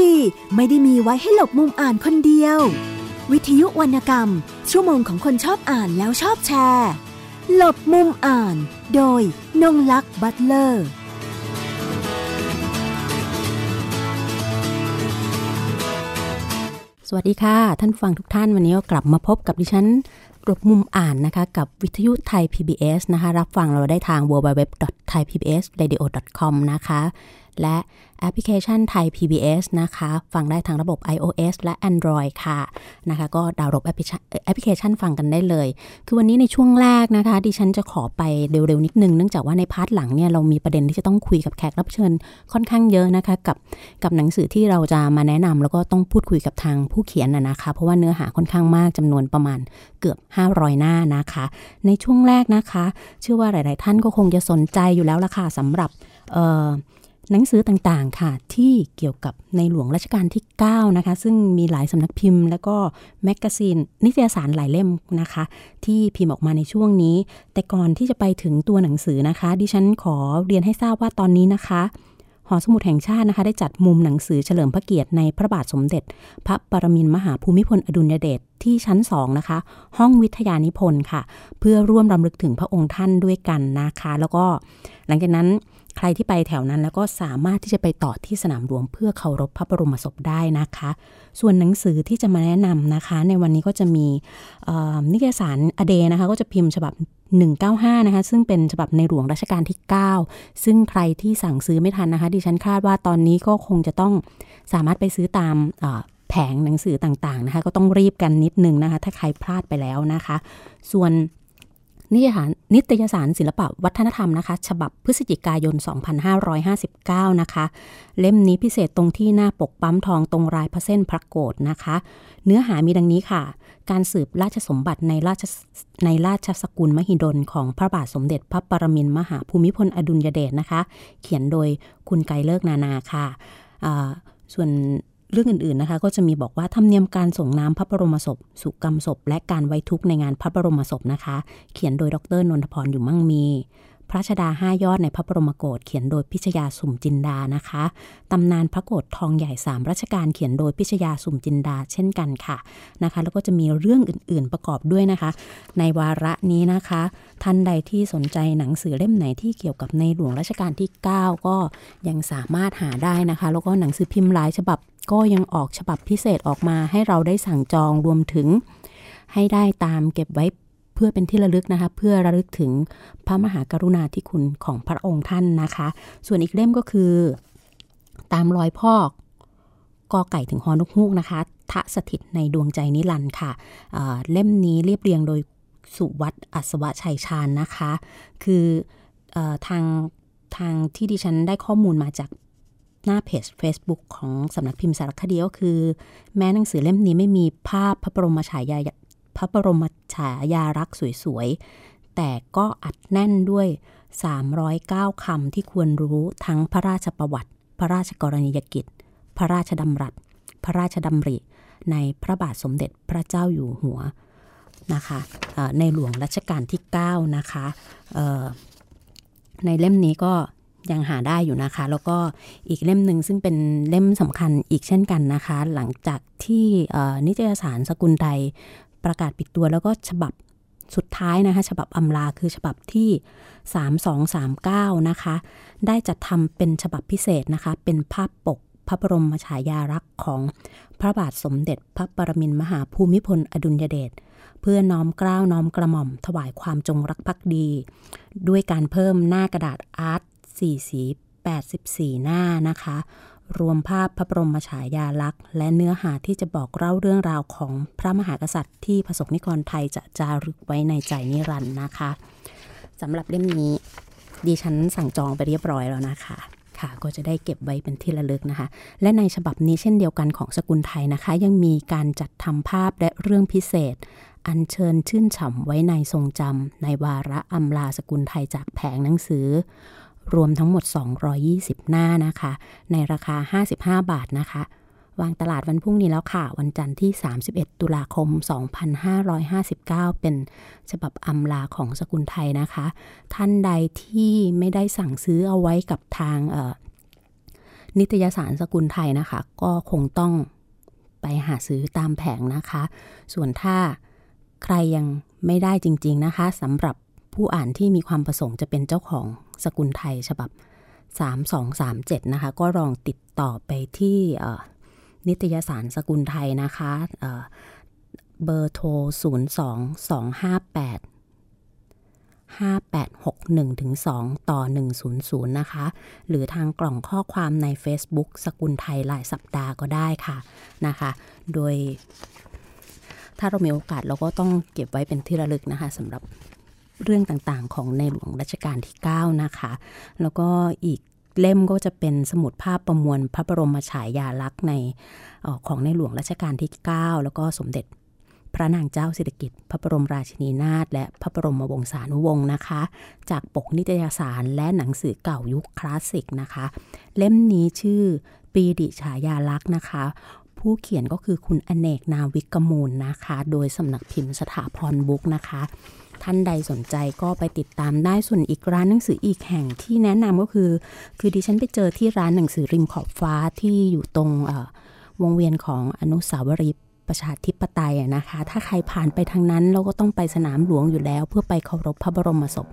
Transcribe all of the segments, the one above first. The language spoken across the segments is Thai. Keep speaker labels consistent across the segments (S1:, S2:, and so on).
S1: ดีไม่ได้มีไว้ให้หลบมุมอ่านคนเดียว วิทยุวรรณกรรม ชั่วโมงของคนชอบอ่านแล้วชอบแชร์ หลบมุมอ่าน โดยนงลักษ์บัตเลอร์
S2: สวัสดีค่ะ ท่านผู้ฟังทุกท่านวันนี้ก็กลับมาพบกับดิฉันหลบมุมอ่านนะคะ กับวิทยุไทย PBS นะคะ รับฟังเราได้ทาง www.thaipbsradio.com นะคะ และแอปพลิเคชันไทย PBS นะคะ ฟังได้ทางระบบ iOS และ Android ค่ะนะคะ ก็ดาวน์โหลดแอปพลิเคชันฟังกันได้เลย คือวันนี้ในช่วงแรกนะคะ ดิฉันจะขอไปเร็วๆนิดนึง เนื่องจากว่าใน part หลังเนี่ยเรามีประเด็นที่จะต้องคุยกับแขกรับเชิญค่อนข้างเยอะนะคะ กับกับหนังสือที่เราจะมาแนะนำแล้วก็ต้องพูดคุยกับทางผู้เขียนนะนะคะ เพราะว่าเนื้อหาค่อนข้างมากจำนวนประมาณเกือบ 500 หน้านะคะ ในช่วงแรกนะคะ เชื่อว่าหลาย ๆ ท่านก็คงจะสนใจอยู่แล้วล่ะค่ะสำหรับ หนังสือต่างๆค่ะที่เกี่ยวกับในหลวงรัชกาลที่ 9 นะคะ ซึ่งมีหลายสำนักพิมพ์ แล้วก็ magazine นิตยสารหลายเล่มนะคะ ที่พิมพ์ออกมาในช่วงนี้ แต่ก่อนที่จะไปถึงตัวหนังสือนะคะ ดิฉันขอเรียนให้ทราบว่าตอนนี้นะคะหอสมุดแห่งชาตินะคะ ได้จัดมุมหนังสือเฉลิมพระเกียรติในพระบาทสมเด็จ พระปรมินทมหาภูมิพลอดุลยเดชที่ชั้น 2 นะคะ ห้องวิทยานิพนธ์ค่ะ เพื่อร่วมรำลึกถึงพระองค์ท่านด้วยกันนะคะ แล้วก็หลังจากนั้น ใครที่ไปแถวนั้นแล้วก็สามารถที่จะไปต่อที่สนามหลวงเพื่อเคารพพระบรมศพได้นะคะ ส่วนหนังสือที่จะมาแนะนำนะคะ ในวันนี้ก็จะมีนิตยสารอเดนะคะ ก็จะพิมพ์ฉบับ 195 นะคะ ซึ่งเป็นฉบับในหลวงรัชกาลที่ 9 ซึ่งใครที่สั่งซื้อไม่ทันนะคะ ดิฉันคาดว่าตอนนี้ก็คงจะต้องสามารถไปซื้อตามแผงหนังสือต่างๆนะคะ ก็ต้องรีบกันนิดนึงนะคะ ถ้าใครพลาดไปแล้วนะคะ ส่วน นิยสารนิตยสารศิลปะวัฒนธรรมนะคะ ฉบับพฤศจิกายน 2559 นะคะ เล่มนี้พิเศษตรงที่หน้าปกปั๊มทองตรงรายพระเส้นพระโกฏนะคะ เนื้อหามีดังนี้ค่ะ การสืบราชสมบัติในราชในราชสกุลมหิดลของพระบาทสมเด็จพระปรมินทมหาภูมิพลอดุลยเดชนะคะ เขียนโดยคุณไกรเลิกนานาค่ะส่วน เรื่องอื่นๆนะคะ ก็จะมีบอกว่าธรรมเนียมการส่งน้ำพระบรมศพ สุกรรมศพ และการไว้ทุกข์ในงานพระบรมศพนะคะ เขียนโดยดรนนทพรอยู่มั่งมี พระชดาห้ายอดในพระบรมโกศเขียนโดยพิชยาสุ่มจินดานะคะตำนานพระโกศทองใหญ่สามรัชกาลเขียนโดยพิชยาสุ่มจินดาเช่นกันค่ะนะคะ แล้วก็จะมีเรื่องอื่นๆประกอบด้วยนะคะ ในวาระนี้นะคะ ท่านใดที่สนใจหนังสือเล่มไหนที่เกี่ยวกับในหลวงรัชกาลที่ 9 ก็ยังสามารถหาได้นะคะ แล้วก็หนังสือพิมพ์หลายฉบับ ก็ยังออกฉบับพิเศษออกมาให้เราได้สั่งจองรวมถึง ให้ได้ตามเก็บไว้เพื่อเป็นที่ระลึกนะคะ เพื่อระลึกถึงพระมหากรุณาธิคุณของพระองค์ท่านนะคะ ส่วนอีกเล่มก็คือ ตามรอยพ่อกอไก่ถึงฮอนกฮูกนะคะ ทะสถิตในดวงใจนิรันด์ค่ะเเล่มนี้เรียบเรียงโดยสุวัตอัศวะชัยชาญนะคะ คืออทางทางที่ดิฉันได้ข้อมูลมาจาก หน้าเพจ Facebook ของสำนักพิมพ์สารคดีก็คือ แม้หนังสือเล่มนี้ไม่มีภาพพระบรมฉายาพระบรมฉายารักษ์สวยๆ แต่ก็อัดแน่นด้วย 309 คำที่ควรรู้ทั้งพระราชประวัติ พระราชกรณียกิจ พระราชดำรัส พระราชดำริ ในพระบาทสมเด็จพระเจ้าอยู่หัวนะคะในหลวงรัชกาลที่ 9 นะคะในเล่มนี้ก็ ยังหาได้อยู่นะคะ แล้วก็อีกเล่มหนึ่งซึ่งเป็นเล่มสำคัญอีกเช่นกันนะคะ หลังจากที่นิตยสารสกุลใดประกาศปิดตัวแล้วก็ฉบับสุดท้ายนะคะ ฉบับอำลาคือฉบับที่ 3239 นะคะ ได้จัดทำเป็นฉบับพิเศษนะคะ เป็นภาพปกพระบรมฉายารักษ์ของพระบาทสมเด็จพระปรมินทมหาภูมิพลอดุลยเดชเพื่อน้อมกล้าวน้อมกระหม่อมถวายความจงรักภักดี ด้วยการเพิ่มหน้ากระดาษอาร์ต 4 สี 84 หน้านะคะ รวมภาพพระบรมฉายาลักษณ์ และเนื้อหาที่จะบอกเล่าเรื่องราวของพระมหากษัตริย์ ที่ประสบนิกรไทยจะจารึกไว้ในใจนิรันดร์นะคะสำหรับเล่มนี้ดิฉันสั่งจองไปเรียบร้อยแล้วนะคะค่ะก็จะได้เก็บไว้เป็นที่ระลึกนะคะ และในฉบับนี้เช่นเดียวกันของสกุลไทยนะคะ ยังมีการจัดทำภาพและเรื่องพิเศษ อัญเชิญชื่นฉ่ำไว้ในทรงจำในวาระอำลาสกุลไทยจากแผงหนังสือ รวมทั้งหมด 220 หน้านะคะ ในราคา 55 บาทนะคะ วางตลาดวันพรุ่งนี้แล้วค่ะ วันจันทร์ที่ 31 ตุลาคม 2559 เป็นฉบับอำลาของสกุลไทยนะคะ ท่านใดที่ไม่ได้สั่งซื้อเอาไว้กับทางนิตยสารสกุลไทยนะคะ ก็คงต้องไปหาซื้อตามแผงนะคะ ส่วนถ้าใครยังไม่ได้จริง ๆนะคะสำหรับผู้อ่านที่มีความประสงค์จะเป็นเจ้าของ สกุลไทยฉบับ 3237 นะคะ ก็ลองติดต่อไปที่นิตยสารสกุลไทยนะคะเเบอร์โทร 02258 5861ถึง2ต่อ 100 นะคะ หรือทางกล่องข้อความใน Facebook สกุลไทยรายสัปดาห์ก็ได้ค่ะนะคะ โดยถ้าเรามีโอกาสเราก็ต้องเก็บไว้เป็นที่ระลึกนะคะสำหรับ เรื่องต่างๆ ของในหลวงรัชกาลที่ 9 นะคะ แล้วก็อีกเล่มก็จะเป็นสมุดภาพประมวลพระบรมฉายาลักษณ์ในออของในหลวงรัชกาลที่ 9 แล้วก็สมเด็จพระนางเจ้าสิริกิติ์พระบรมราชินีนาถและพระบรมวงศานุวงศ์นะคะ จากปกนิตยสารและหนังสือเก่ายุคคลาสสิกนะคะ เล่มนี้ชื่อปีดิฉายาลักษณ์นะคะ ผู้เขียนก็คือคุณอเนกนาวิกมูลนะคะ โดยสำนักพิมพ์สถาพรบุ๊กนะคะ ท่านใดสนใจก็ไปติดตามได้ส่วนอีกร้านหนังสืออีกแห่งที่แนะนำก็คือ คือดิฉันไปเจอที่ร้านหนังสือริมขอบฟ้าที่อยู่ตรงวงเวียนของอนุสาวรีย์ประชาธิปไตยนะคะ ถ้าใครผ่านไปทางนั้นเราก็ต้องไปสนามหลวงอยู่แล้ว เพื่อไปเคารพพระบรมศพ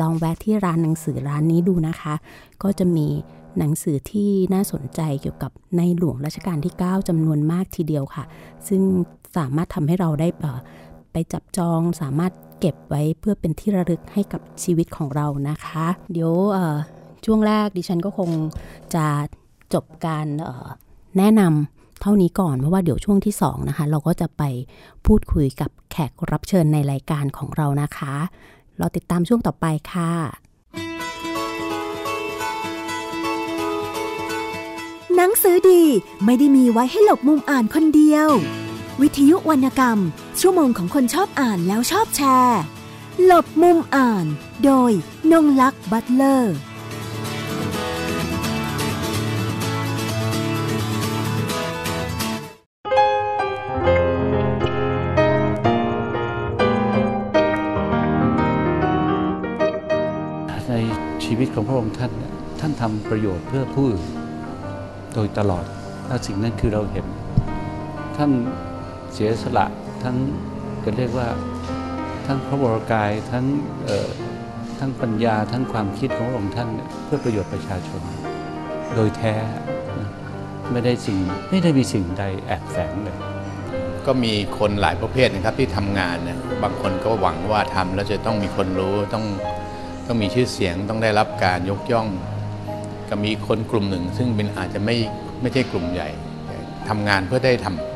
S2: ลองแวะที่ร้านหนังสือร้านนี้ดูนะคะ ก็จะมีหนังสือที่น่าสนใจเกี่ยวกับในหลวงรัชกาลที่ 9จำนวนมากทีเดียวค่ะ ซึ่งสามารถทำให้เราได้ไปจับจองสามารถ เก็บไว้เพื่อเป็นที่ระลึกให้กับชีวิตของเรานะคะ เดี๋ยวช่วงแรกดิฉันก็คงจะจบการแนะนำเท่านี้ก่อน เพราะว่าเดี๋ยวช่วงที่2นะคะเราก็จะไปพูดคุยกับแขกรับเชิญในรายการของเรานะคะ เราติดตามช่วงต่อไปค่ะ
S1: หนังสือดีไม่ได้มีไว้ให้หลบมุมอ่านคนเดียว วิทยุวรรณกรรม ชั่วโมงของคนชอบอ่านแล้วชอบแชร์ หลบมุมอ่าน โดยนงลักษ์บัตเลอร์
S3: ในชีวิตของพระองค์ท่าน ท่านทำประโยชน์เพื่อผู้อื่นโดยตลอดและสิ่งนั้นคือเราเห็นท่าน เสียสละทั้งจะเรียกว่าทั้งพระวรกายทั้งทั้งปัญญาทั้งความคิดขององค์ท่านเพื่อประโยชน์ประชาชน โดยแท้ไม่ได้สิ่งไม่ได้มีสิ่งใดแอบแฝงเลย
S4: ก็มีคนหลายประเภทนะครับที่ทำงานเนี่ยบางคนก็หวังว่าทำแล้วจะต้องมีคนรู้ต้องต้องมีชื่อเสียงต้องได้รับการยกย่อง ก็มีคนกลุ่มหนึ่ง ซึ่งเป็นอาจจะไม่ไม่ใช่กลุ่มใหญ่ทำงานเพื่อได้ทำ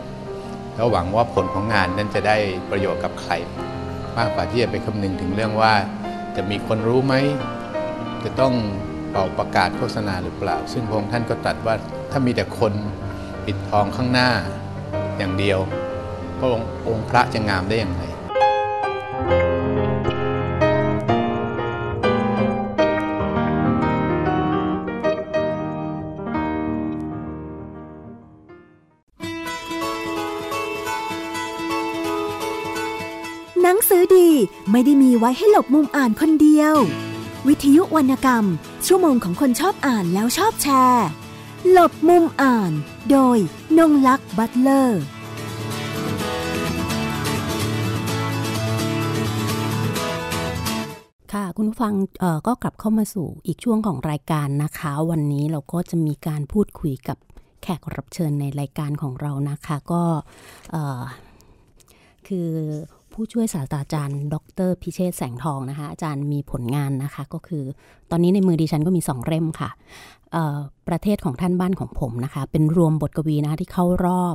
S4: แล้วหวังว่าผลของงานนั้นจะได้ประโยชน์กับใคร มากกว่าที่จะไปคำนึงถึงเรื่องว่า จะมีคนรู้ไหม จะต้องเป่าประกาศโฆษณาหรือเปล่า ซึ่งพระองค์ท่านก็ตรัสว่าถ้ามีแต่คนปิดทองข้างหน้าอย่างเดียวพระองค์พระจะงามได้อย่างไร
S1: ไม่ได้มีไว้ให้หลบมุมอ่านคนเดียว วิทยุวรรณกรรม ชั่วโมงของคนชอบอ่านแล้วชอบแชร์ หลบมุมอ่าน โดยนงลักษ์บัตเลอร์
S2: ค่ะคุณผู้ฟังก็กลับเข้ามาสู่อีกช่วงของรายการนะคะ วันนี้เราก็จะมีการพูดคุยกับแขกรับเชิญในรายการของเรานะคะ ก็คือ ผู้ช่วยศาสตราจารย์ ดร พิเชษแสงทองนะคะ อาจารย์มีผลงานนะคะ ก็คือ ตอนนี้ในมือดิฉันก็มีสองเล่มค่ะ ประเทศของท่านบ้านของผมนะคะ เป็นรวมบทกวีนะคะที่เข้ารอบ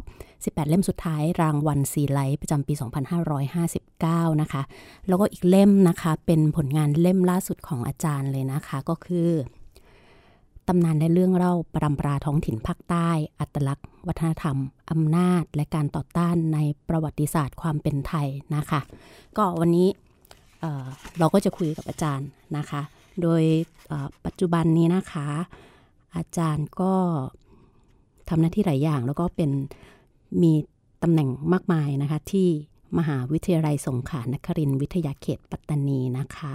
S2: 18 เล่มสุดท้าย รางวัลซีไลท์ประจำปี 2559 นะคะ แล้วก็อีกเล่มนะคะ เป็นผลงานเล่มล่าสุดของอาจารย์เลยนะคะ ก็คือ ตำนานและเรื่องเล่าปรำปราท้องถิ่นภาคใต้ อัตลักษณ์ วัฒนธรรมอำนาจ และการต่อต้านในประวัติศาสตร์ความเป็นไทยนะคะ ก็วันนี้เเราก็จะคุยกับอาจารย์นะคะ โดยปัจจุบันนี้นะคะ อาจารย์ก็ทำหน้าที่หลายอย่างแล้วก็เป็นมีตำแหน่งมากมายนะคะที่มหาวิทยาลัยสงขลานครินทร์วิทยาเขตปัตตานีนะคะ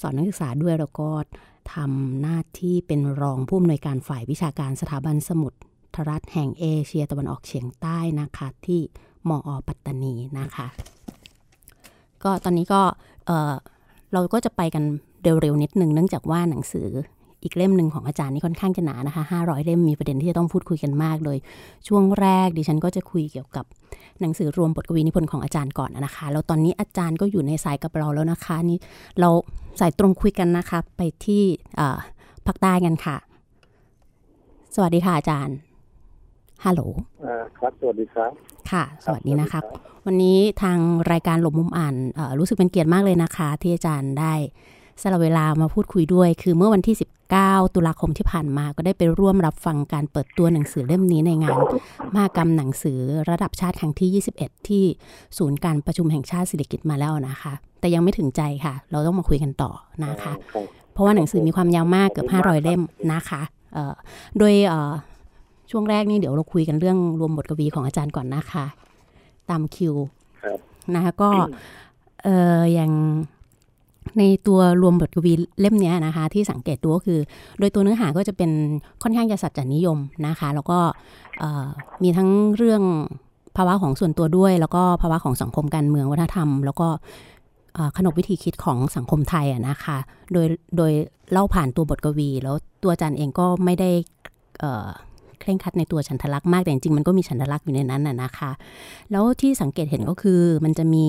S2: สอนนักศึกษาด้วยแล้วก็ ทำหน้าที่เป็นรองผู้อำนวยการฝ่ายวิชาการสถาบันสมุดทรัฐแห่งเอเชียตะวันออกเฉียงใต้นะคะที่มอปัตตานีนะคะ ก็ตอนนี้ก็เราก็จะไปกันเร็วๆนิดนึงเนื่องจากว่าหนังสือ อีกเล่มหนึ่งของอาจารย์นี่ค่อนข้างจะหนานะคะ500 เล่มมีประเด็นที่จะต้องพูดคุยกันมากเลย ช่วงแรกดิฉันก็จะคุยเกี่ยวกับหนังสือรวมบทกวีนิพนธ์ของอาจารย์ก่อนนะคะแล้วตอนนี้อาจารย์ก็อยู่ในสายกับเราแล้วนะคะนี่เราสายตรงคุยกันนะคะไปที่ภาคใต้กันค่ะ สวัสดีค่ะอาจารย์ฮัลโหล
S5: ครับสวัสดีครับ
S2: ค่ะ สวัสดีนะครับ วันนี้ทางรายการหลบมุมอ่านรู้สึกเป็นเกียรติมากเลยนะคะ ที่อาจารย์ได้ สละเวลามาพูดคุยด้วย คือเมื่อวันที่ 19 ตุลาคมที่ผ่านมาก็ได้ไปร่วมรับฟังการเปิดตัวหนังสือเล่มนี้ในงานมหกรรมหนังสือระดับชาติครั้งที่ 21 ที่ศูนย์การประชุมแห่งชาติสิริกิตมาแล้วนะคะ แต่ยังไม่ถึงใจค่ะ เราต้องมาคุยกันต่อนะคะ เพราะว่าหนังสือมีความยาวมากเกือบ500 เล่มนะคะโดยช่วงแรกนี่เดี๋ยวเราคุยกันเรื่องรวมบทกวีของอาจารย์ก่อนนะคะ ตามคิวนะคะก็เอออย่าง ในตัวรวมบทกวีเล่มนี้นะคะ ที่สังเกตดูก็คือ โดยตัวเนื้อหาก็จะเป็นค่อนข้างจะสัจจนิยมนะคะ แล้วก็มีทั้งเรื่องภาวะของส่วนตัวด้วย แล้วก็ภาวะของสังคมการเมืองวัฒนธรรม แล้วก็ขนบวิธีคิดของสังคมไทยอะนะคะ โดยโดยเล่าผ่านตัวบทกวี แล้วตัวจารย์เองก็ไม่ได้เคร่งคัดในตัวฉันทลักษณ์มากแต่จริงมันก็มีฉันทลักษณ์อยู่ในนั้นน่ะนะคะ แล้วที่สังเกตเห็นก็คือมันจะมี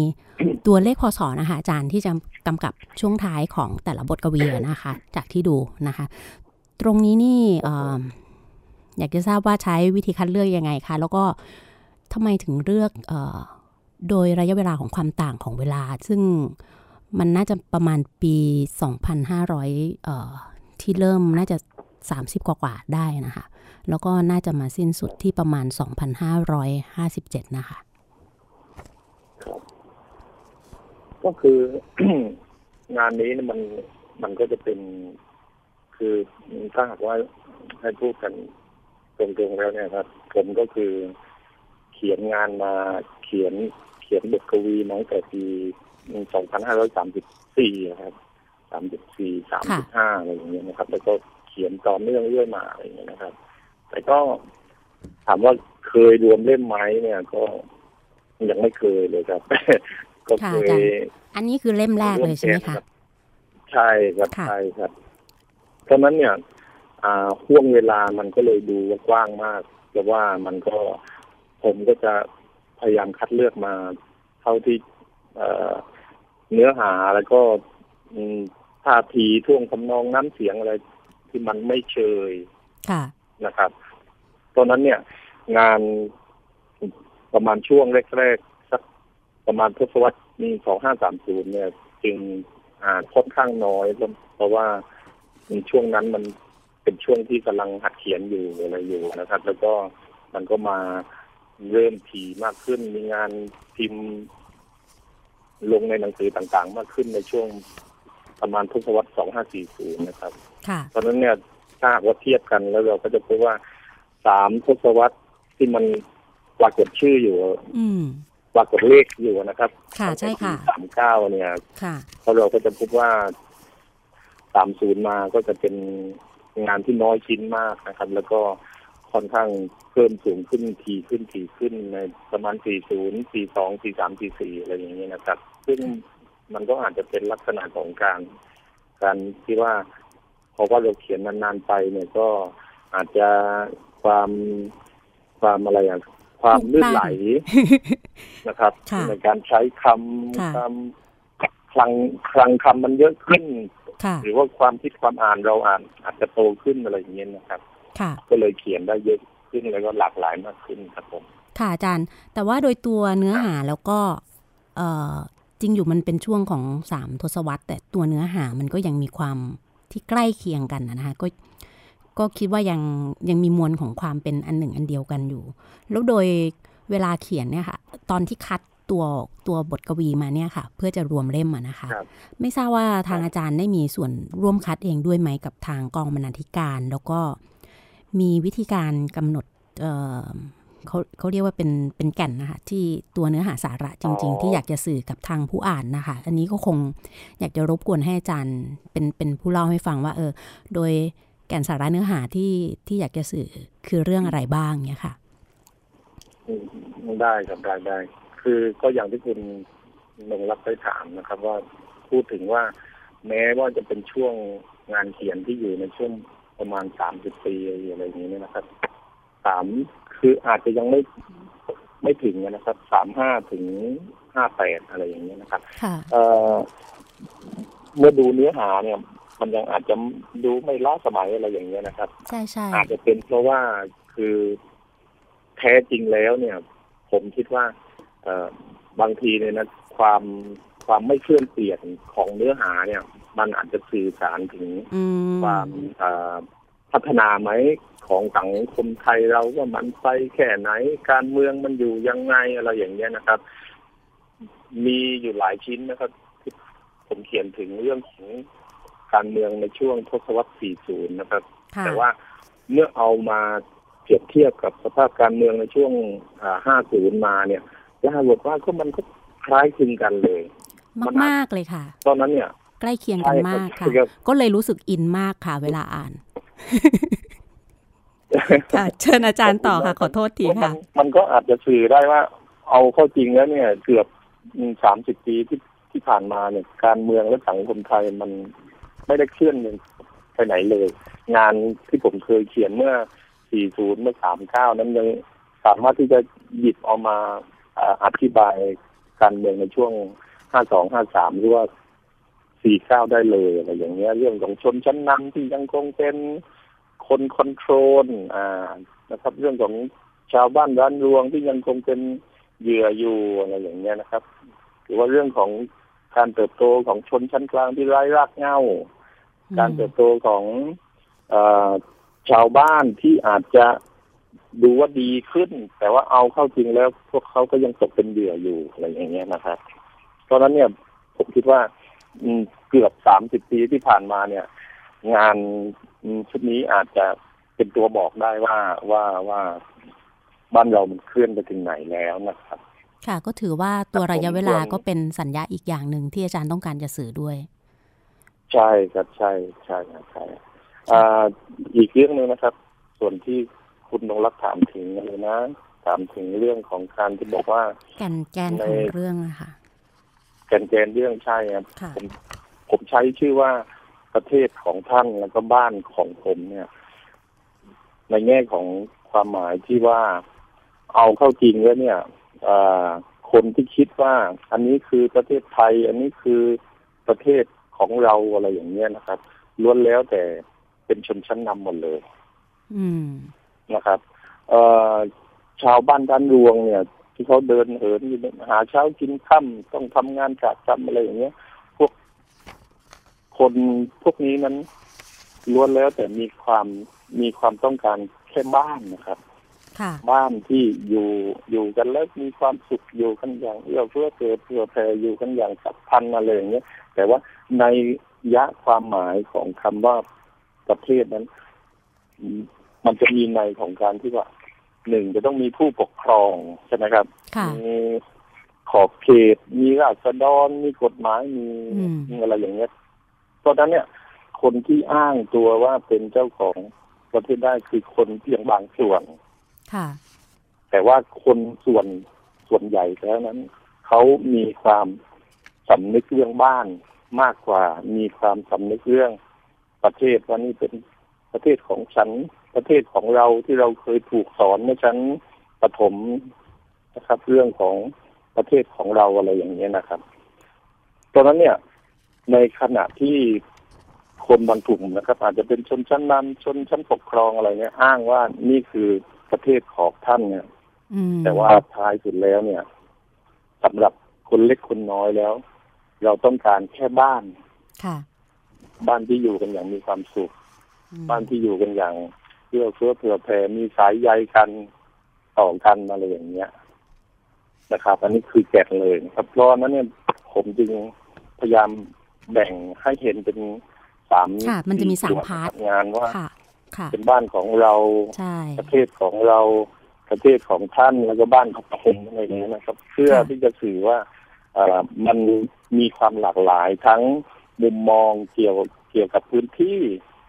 S2: ตัวเลขพศนะคะอาจารย์ที่จะ กำกับช่วงท้ายของแต่ละบทกวีนะคะ จากที่ดูนะคะ ตรงนี้นี่อยากจะทราบว่าใช้วิธีคัดเลือกยังไงคะแล้วก็ทำไมถึงเลือกโดยระยะเวลาของความต่างของเวลา ซึ่งมันน่าจะประมาณปี 2,500ที่เริ่มน่าจะ 30 กว่าๆได้นะคะ แล้วก็น่าจะมาสิ้นสุดที่ประมาณ 2,557 นะคะ
S5: ก็คืองานนี้มันมันก็จะเป็น คือถ้าหากว่าให้พูดกันตรงๆแล้วเนี่ยครับ ผมก็คือเขียนงานมาเขียนเขียนบทกวีมาตั้งแต่ปี2534นะครับ34 35อะไรอย่างเงี้ยนะครับ แล้วก็เขียนต่อเนื่องเรื่อยมาอะไรอย่างเงี้ยนะครับ แต่ก็ถามว่าเคยรวมเล่มไหมเนี่ยก็ยังไม่เคยเลยครับ
S2: ก็เคยอันนี้คือเล่มแรกเลยใช่ไหมคะ
S5: ใช่ครับใช่ครับเพราะนั้นเนี่ยห่วงเวลามันก็เลยดูกว้างมากแต่ว่ามันก็ผมก็จะพยายามคัดเลือกมาเท่าที่เนื้อหาแล้วก็ท่าทีท่วงคำนองน้ำเสียงอะไรที่มันไม่เชยนะครับ ตอนนั้นเนี่ย งานประมาณช่วงแรกๆสัก ประมาณทศวรรษมีสองห้าสามศูนย์เนี่ย จึงอ่านค่อนข้างน้อย เพราะว่าในช่วงนั้นมันเป็นช่วงที่กำลังหัดเขียนอยู่อะไรอยู่นะครับ แล้วก็มันก็มาเริ่มถี่มากขึ้น มีงานพิมพ์ ลงในหนังสือต่างๆ มากขึ้นในช่วงประมาณทศวรรษสองห้าสี่ศูนย์นะครับตอนนั้นเนี่ยถ้าหากว่าเทียบกันแล้วเราก็จะพบว่าสามทศวรรษที่มันปรากฏชื่ออยู่ ปรากฏเลขอยู่นะครับ
S2: ค่ะใช่ค่ะ
S5: สามเก้าเนี่ย
S2: ค่ะ
S5: พอเราก็จะพบว่าสามศูนย์มาก็จะเป็นงานที่น้อยชิ้นมากนะครับ แล้วก็ค่อนข้างเพิ่มสูงขึ้นทีขึ้นทีขึ้นในประมาณสี่ศูนย์สี่สองสี่สามสี่สี่อะไรอย่างเงี้ยนะครับ ซึ่งมันก็อาจจะเป็นลักษณะของการ การที่ว่าเพราะว่าเราเขียนนานๆไปเนี่ยก็อาจจะความความอะไรอะ ความลื่นไหลนะครับในการใช้คำคำคลังคลังคำมันเยอะขึ้น หรือว่าความคิดความอ่านเราอ่านอาจจะโตขึ้นอะไรอย่างเงี้ยนะครับก็เลยเขียนได้เยอะขึ้นแล้วก็หลากหลายมากขึ้นครับผม
S2: ค่ะอาจารย์ แต่ว่าโดยตัวเนื้อหาแล้วก็เออจริงอยู่มันเป็นช่วงของสามทศวรรษ แต่ตัวเนื้อหามันก็ยังมีความที่ใกล้เคียงกันนะคะก็ ก็คิดว่ายังยังมีมวลของความเป็นอันหนึ่งอันเดียวกันอยู่ แล้วโดยเวลาเขียนเนี่ยค่ะ ตอนที่คัดตัวตัวบทกวีมาเนี่ยค่ะ เพื่อจะรวมเล่มนะคะ ไม่ทราบว่าทางอาจารย์ได้มีส่วนร่วมคัดเองด้วยไหมกับทางกองบรรณาธิการ แล้วก็มีวิธีการกำหนดเขาเขาเรียกว่าเป็นเป็นแก่นนะคะ ที่ตัวเนื้อหาสาระจริง ๆ ที่อยากจะสื่อกับทางผู้อ่านนะคะ อันนี้ก็คงอยากจะรบกวนให้อาจารย์เป็นเป็นผู้เล่าให้ฟังว่า เออ โดย แก่นสาระเนื้อหาที่ที่อยากจะสื่อคือเรื่องอะไรบ้างเนี่ยค่ะ
S5: ได้ครับได้ได้ คือก็อย่างที่คุณนงรับได้ถามนะครับ ว่าพูดถึงว่าแม้ว่าจะเป็นช่วงงานเขียนที่อยู่ในช่วงประมาณสามสิบปีอะไรอย่างนี้นะครับสามคืออาจจะยังไม่ไม่ถึงนะครับสามห้าถึงห้าแปดอะไรอย่างนี้นะครับ
S2: ค่ะ
S5: เอ่อเมื่อดูเนื้อหาเนี่ย มันยังอาจจะดูไม่ล้าสมัยอะไรอย่างเงี้ยนะครับ
S2: ใช่ใช่
S5: อาจจะเป็นเพราะว่าคือแท้จริงแล้วเนี่ย ผมคิดว่าเอ่อบางทีเนี่ยนะความความไม่เคลื่อนเปลี่ยนของเนื้อหาเนี่ย มันอาจจะสื่อสารถึง
S2: อืม
S5: ความเอ่อพัฒนาไหมของสังคมไทยเราว่ามันไปแค่ไหนการเมืองมันอยู่ยังไงอะไรอย่างเงี้ยนะครับ มีอยู่หลายชิ้นนะครับที่ผมเขียนถึงเรื่องของ การเมืองในช่วงทศวรรษ 40 นะครับ
S2: ค่ะ
S5: แต่ว่าเมื่อเอามาเปรียบเทียบกับสภาพการเมืองในช่วงอ่า50 มาเนี่ยปรากฏว่าก็มันก็คล้ายคลึงกันเลย
S2: มากมากๆเลยค่ะ
S5: ตอนนั้นเนี่ย
S2: ใกล้เคียงกันมาก
S5: ใช่
S2: ค่ะ
S5: ครับ
S2: ก็เลยรู้สึกอินมากค่ะ เวลาอ่านค่ะเชิญอาจารย์ต่อค่ะ ขอโทษที
S5: มั
S2: ค่ะ
S5: นมันก็อาจจะสื่อได้ว่า เอาเข้าจริงแล้วเนี่ย เกือบสามสิบปีที่ที่ผ่านมาเนี่ย การเมืองและสังคมไทยมัน ไม่ได้เคลื่อนไปไหนเลย งานที่ผมเคยเขียนเมื่อ 40 เมื่อ 39 นั้นยังสามารถที่จะหยิบเอามาอ่าอธิบายการเมืองในช่วง 52 53 หรือว่า 49 ได้เลยอะไรอย่างเงี้ย เรื่องของชนชั้นนำที่ยังคงเป็นคนคอนโทรลอ่านะครับ เรื่องของชาวบ้านร้านรวงที่ยังคงเป็นเหยื่ออยู่อะไรอย่างเงี้ยนะครับ หรือว่าเรื่องของการเติบโตของชนชั้นกลางที่ไร้รากเหง้า การเติบโตของเออชาวบ้านที่อาจจะดูว่าดีขึ้น แต่ว่าเอาเข้าจริงแล้ว พวกเขาก็ยังตกเป็นเหยื่ออยู่อะไรอย่างเงี้ยนะครับเพราะฉะนั้นเนี่ยผมคิดว่าอืมเกือบสามสิบปีที่ผ่านมาเนี่ย งานอืมชุดนี้อาจจะเป็นตัวบอกได้ว่าว่าว่าบ้านเรามันเคลื่อนไปถึงไหนแล้วนะครับ
S2: ค่ะก็ถือว่าตัวระยะเวลา
S5: ส่วน
S2: ก็เป็นสัญญาอีกอย่างหนึ่งที่อาจารย์ต้องการจะสื่อด้วย
S5: ใช่ครับใช่ใช่ครับใช่อ่าอีกเรื่องหนึ่งนะครับ ส่วนที่คุณนงรักถามถึงเลยนะ ถามถึงเรื่องของการที่บอกว่า
S2: แกนแกนของเรื่องอะค่ะ
S5: แกนแกนเรื่องใช่ครับ
S2: ค่ะ
S5: ผมผมใช้ชื่อว่าประเทศของท่านแล้วก็บ้านของผมเนี่ย ในแง่ของความหมายที่ว่าเอาเข้าจริงแล้วเนี่ยเอ่อคนที่คิดว่า อันนี้คือประเทศไทย อันนี้คือประเทศ ของเราอะไรอย่างเงี้ยนะครับล้วนแล้วแต่เป็นชนชั้นนำหมดเลย
S2: อืม
S5: นะครับ เอ่อชาวบ้านด้านรวงเนี่ย ที่เขาเดินเหินอยู่เนี่ยหาเช้ากินค่ำต้องทำงานกะกรรมอะไรอย่างเงี้ย พวกคนพวกนี้นั้นล้วนแล้วแต่มีความมีความต้องการแค่บ้านนะครับ
S2: ค่ะ
S5: บ้านที่อยู่อยู่กันแล้วมีความสุขอยู่กันอย่างเอื้อเฟื้อเผื่อเผื่อแผ่อยู่กันอย่างสัมพันธ์อะไรอย่างเงี้ยแต่ว่าในยะความหมายของคำว่าประเทศนั้นอืมมันจะมีในของการที่ว่าหนึ่งจะต้องมีผู้ปกครองใช่ไหมครับ
S2: ค่ะ
S5: มีขอบเขต มีราษฎรมีกฎหมายมี
S2: อืม
S5: มีอะไรอย่างเงี้ยเพราะฉะนั้นเนี่ย คนที่อ้างตัวว่าเป็นเจ้าของประเทศได้คือคนเพียงบางส่วน
S2: ค่ะ
S5: แต่ว่าคนส่วนส่วนใหญ่แล้วนั้นเขามีความสำนึกเรื่องบ้านมากกว่า มีความสำนึกเรื่องประเทศว่านี่เป็นประเทศของฉันประเทศของเราที่เราเคยถูกสอนเมื่อชั้นประถมนะครับ เรื่องของประเทศของเราอะไรอย่างเงี้นะครับตอนนั้นเนี่ย ในขณะที่คนบางกลุ่มนะครับ อาจจะเป็นชนชั้นนำชนชั้นปกครองอะไรเนี่ย อ้างว่านี่คือ ประเทศของท่านเนี่ย
S2: อืม
S5: แต่ว่าท้ายสุดแล้วเนี่ยสำหรับคนเล็กคนน้อยแล้ว เราต้องการแค่บ้าน
S2: ค่ะ
S5: บ้านที่อยู่กันอย่างมีความสุข
S2: อืม
S5: บ้านที่อยู่กันอย่างเพื่อเฟื้อเผื่อแผ่มีสายใยกันต่อกันอะไรอย่างเงี้ยนะครับ อันนี้คือแก่นเลยนะครับเพราะฉะนั้นเนี่ยผมจึงพยายามแบ่งให้เห็นเป็นสาม
S2: ค่ะ มันจะมีสาม
S5: ส่วน
S2: พาร์ท
S5: งานว่า
S2: ค่ะค่ะ
S5: เป็นบ้านของเรา
S2: ใช่
S5: ประเทศของเราประเทศของท่านแล้วก็บ้านของผมอะไรอย่างเงี้ยนะครับ เพื่อที่จะสื่อว่าเอ่อมันมีความหลากหลายทั้งมุมมองเกี่ยวเกี่ยวกับพื้นที่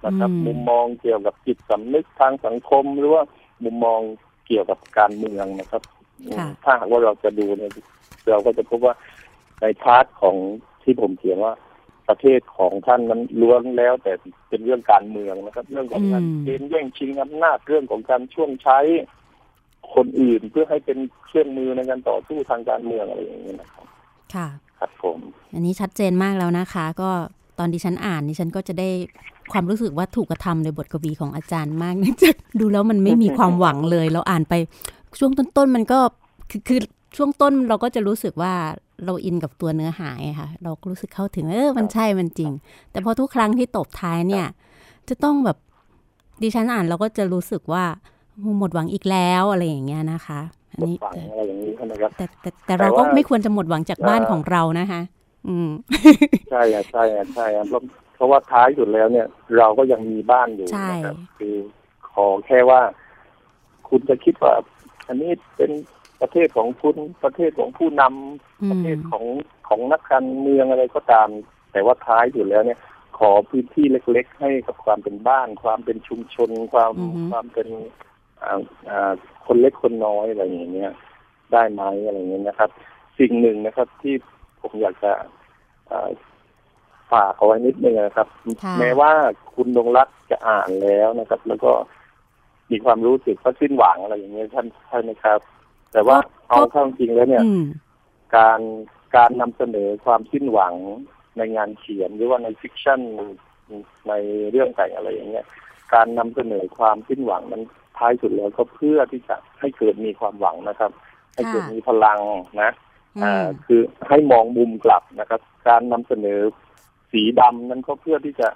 S5: นะครับ
S2: อืม
S5: มุมมองเกี่ยวกับจิตสำนึกทางสังคม หรือว่ามุมมองเกี่ยวกับการเมืองนะครับ
S2: ค่ะ
S5: ถ้าหากว่าเราจะดูเนี่ยเราก็จะพบว่าในพาร์ทของที่ผมเขียนว่า ประเทศของท่านนั้นล้วนแล้ว แต่เป็นเรื่องการเมืองนะครับ เรื่องของการ
S2: อืม
S5: เกณฑ์แย่งชิงอำนาจเรื่องของการช่วงใช้คนอื่นเพื่อให้เป็นเครื่องมือในการต่อสู้ทางการเมืองอะไรอย่างนี้นะครับ
S2: ค่ะ
S5: ครับผม
S2: อันนี้ชัดเจนมากแล้วนะคะ ก็ตอนดิฉันอ่านดิฉันก็จะได้ความรู้สึกว่าถูกกระทำในบทกวีของอาจารย์มากเนื่องจากดูแล้วมันไม่มีความหวังเลย เราอ่านไปช่วงต้นๆมันก็คือคือช่วงต้นเราก็จะรู้สึกว่า เราอินกับตัวเนื้อหาไงค่ะ เราก็รู้สึกเข้าถึงเออมันใช่มันจริง แต่พอทุกครั้งที่ตบท้ายเนี่ย จะต้องแบบดิฉันอ่านเราก็จะรู้สึกว่าหมดหวังอีกแล้วอะไรอย่างเงี้ยนะคะอันนี้
S5: ฝัง
S2: แต่
S5: อะไรอย่างนี้นะครับ
S2: แต่แต่แต่เราก็ไม่ควรจะหมดหวังจากบ้านของเรานะคะ อืม
S5: ใช่อะใช่อะใช่อะเพราะเพราะว่าท้ายสุดแล้วเนี่ย เราก็ยังมีบ้านอยู่
S2: ใช่
S5: นะครับคือขอแค่ว่า คุณจะคิดว่า อันนี้เป็น ประเทศของคุณประเทศของผู้นำ
S2: อื
S5: ประ
S2: ม
S5: เทศของของนักการเมืองอะไรก็ตาม แต่ว่าท้ายสุดแล้วเนี่ย ขอพื้นที่เล็ก ๆ ให้กับความเป็นบ้าน ความเป็นชุมชน ความ
S2: อือฮึ
S5: ความเป็นอ่าอ่าคนเล็กคนน้อยอะไรอย่างเงี้ยได้ไหมอะไรอย่างเงี้ยนะครับ สิ่งหนึ่งนะครับที่ผมอยากจะอ่าฝากเอาไว้นิดนึงนะครับ
S2: ค่ะ
S5: แม้ว่าคุณดงรักจะอ่านแล้วนะครับ แล้วก็มีความรู้สึกว่าสิ้นหวังอะไรอย่างเงี้ยท่านใช่ไหมครับ แต่ว่าเอาเข้าจริงแล้วเนี่ย
S2: อืม
S5: การการนำเสนอความสิ้นหวังในงานเขียนหรือว่าในฟิกชันในเรื่องแต่งอะไรอย่างเงี้ย การนำเสนอความสิ้นหวังนั้นท้ายสุดแล้วก็เพื่อที่จะให้เกิดมีความหวังนะครับ ให้เกิด
S2: ค่ะ
S5: มีพลังนะ
S2: อื
S5: อ่ามคือให้มองมุมกลับนะครับ การนำเสนอสีดำนั้นก็เพื่อที่จะ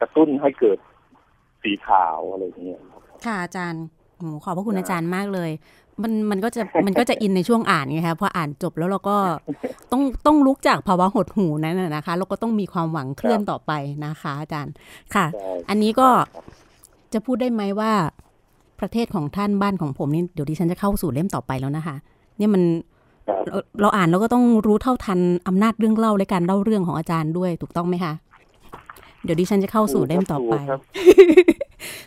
S5: กระตุ้นให้เกิดสีขาวอะไรอย่างเงี้ย
S2: ค่ะอาจารย์โหขอบพระคุณอาจารย์มากเลย มันมันก็จะมันก็จะอินในช่วงอ่านไงคะพออ่านจบแล้วเราก็ต้องต้องลุกจากภาวะหดหูนั้นนะนะคะแล้วก็ต้องมีความหวังเคลื่อนต่อไปนะคะ อาจารย์ค่ะ
S5: ใช่
S2: อันนี้ก็จะพูดได้ไหมว่า ประเทศของท่านบ้านของผมนี่เดี๋ยวดิฉันจะเข้าสู่เล่มต่อไปแล้วนะคะ เนี่ยมัน
S5: ครับ
S2: เราเราอ่านแล้วก็ต้องรู้เท่าทันอำนาจเรื่องเล่าและการเล่าเรื่องของอาจารย์ด้วยถูกต้องไหมคะ เดี๋ยวดิฉันจะเข้าสู่เล่มต่อไป
S5: ถูกครับ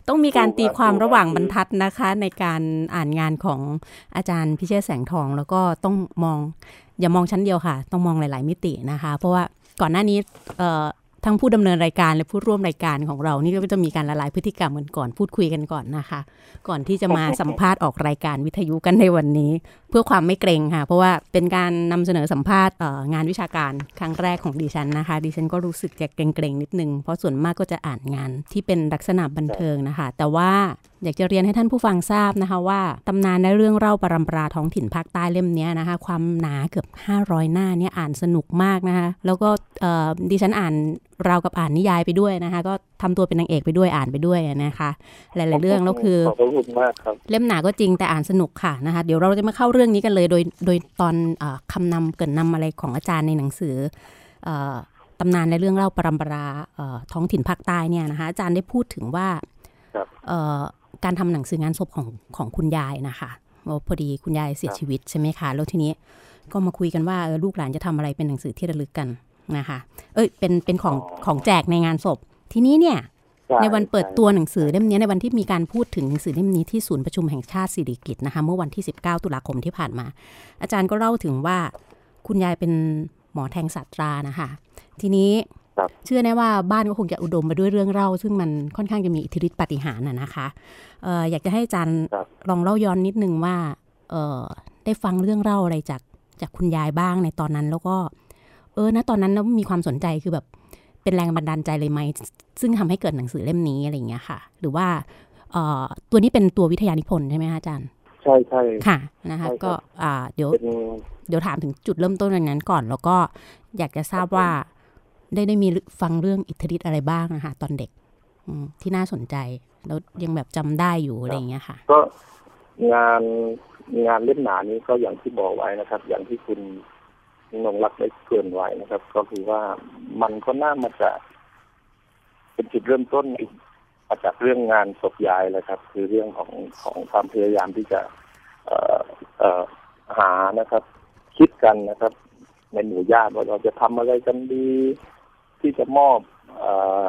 S2: ต้องมีการตีความ
S5: ถูกครับ
S2: ระหว่างบรรทัดนะคะ ในการอ่านงานของอาจารย์พิเชษแสงทอง แล้วก็ต้องมอง อย่ามองชั้นเดียวค่ะ ต้องมองหลาย ๆ มิตินะคะ เพราะว่าก่อนหน้านี้เอ่อ ทั้งผู้ดำเนินรายการและผู้ร่วมรายการของเรานี่ก็จะมีการละลายพฤติกรรมกันก่อนพูดคุยกันก่อนนะคะ ก่อนที่จะมาสัมภาษณ์ออกรายการวิทยุกันในวันนี้ เพื่อความไม่เกรงค่ะ เพราะว่าเป็นการนำเสนอสัมภาษณ์งานวิชาการครั้งแรกของดิฉันนะคะ ดิฉันก็รู้สึกจะเกรงๆนิดนึงเพราะส่วนมากก็จะอ่านงานที่เป็นลักษณะบันเทิงนะคะ แต่ว่า อยากจะเรียนให้ท่านผู้ฟังทราบนะคะว่าตำนานและเรื่องเล่าปรำปราท้องถิ่นภาคใต้เล่มเนี้ยนะคะ ความหนาเกือบ 500 หน้าเนี่ยอ่านสนุกมากนะคะ แล้วก็เอ่อดิฉันอ่านราวกับอ่านนิยายไปด้วยนะคะ ก็ทำตัวเป็นนางเอกไปด้วยอ่านไปด้วยนะคะ หลาย ๆ เรื่องแล้วคือ
S5: ขอบพระคุณมากครับ
S2: เล่มหนาก็จริงแต่อ่านสนุกค่ะนะคะ เดี๋ยวเราจะมาเข้าเรื่องนี้กันเลยโดยโดยตอนเออคำนำเกรินนำอะไรของอาจารย์ในหนังสือเออตำนานในเรื่องเล่าปรำปราเอ่อท้องถิ่นภาคใต้เนี่ยนะคะอาจารย์ได้พูดถึงว่า
S5: ครับ
S2: เอ่อ การทำหนังสืองานศพของของคุณยายนะคะว่าพอดีคุณยายเสียชีวิตใช่ไหมคะแล้วทีนี้ก็มาคุยกันว่าเออลูกหลานจะทำอะไรเป็นหนังสือที่ระลึกกันนะคะ เอ้ยเป็นเป็นของของแจกในงานศพ ทีนี้เนี่ยในวันเปิดตัวหนังสือเล่มนี้ในวันที่มีการพูดถึงหนังสือเล่มนี้ที่ศูนย์ประชุมแห่งชาติสิริกิติ์นะคะเมื่อวันที่ 19 ตุลาคมที่ผ่านมา อาจารย์ก็เล่าถึงว่าคุณยายเป็นหมอแทงสัตรานะคะ ทีนี้
S5: ครับ
S2: เชื่อแน่ว่าบ้านก็คงจะอุดมไปด้วยเรื่องเล่า ซึ่งมันค่อนข้างจะมีอิทธิฤทธิปาฏิหาริย์น่ะนะคะเอ่ออยากจะให้อาจารย์
S5: ครับ
S2: ลองเล่าย้อนนิดนึงว่าเอ่อได้ฟังเรื่องเล่าอะไรจากจากคุณยายบ้างในตอนนั้น แล้วก็ เออนะตอนนั้นแล้วมีความสนใจคือแบบเป็นแรงบันดาลใจเลยไหมซึ่งทำให้เกิดหนังสือเล่มนี้อะไรอย่างเงี้ยค่ะ หรือว่าเอ่อตัวนี้เป็นตัววิทยานิพนธ์ใช่ไหมคะอาจารย์
S5: ใช่ใช่
S2: ค่ะนะคะ
S5: ใช่ครับ
S2: ก็อ่าเดี๋ยว
S5: เป็น
S2: เดี๋ยวถามถึงจุดเริ่มต้นอย่างนั้นก่อน แล้วก็อยากจะทราบว่า ได้ได้มีฟังเรื่องอิทธิฤทธิ์อะไรบ้างนะคะตอนเด็กอืมที่น่าสนใจ แล้วยังแบบจำได้อยู่อะไรอย่างเงี้ยค่ะ
S5: ก็งานงานเล่มหนานี้ก็อย่างที่บอกไว้นะครับ อย่างที่คุณนงรักได้เกรินไว้นะครับ ก็คือว่ามันก็น่ามาจากเป็นจุดเริ่มต้นมาจากเรื่องงานศพยายเลยครับ คือเรื่องของของความพยายามที่จะ เอ่อเอ่อหานะครับ คิดกันนะครับ ในหมู่ญาติว่าเราจะทำอะไรกันดี ที่จะมอบเออ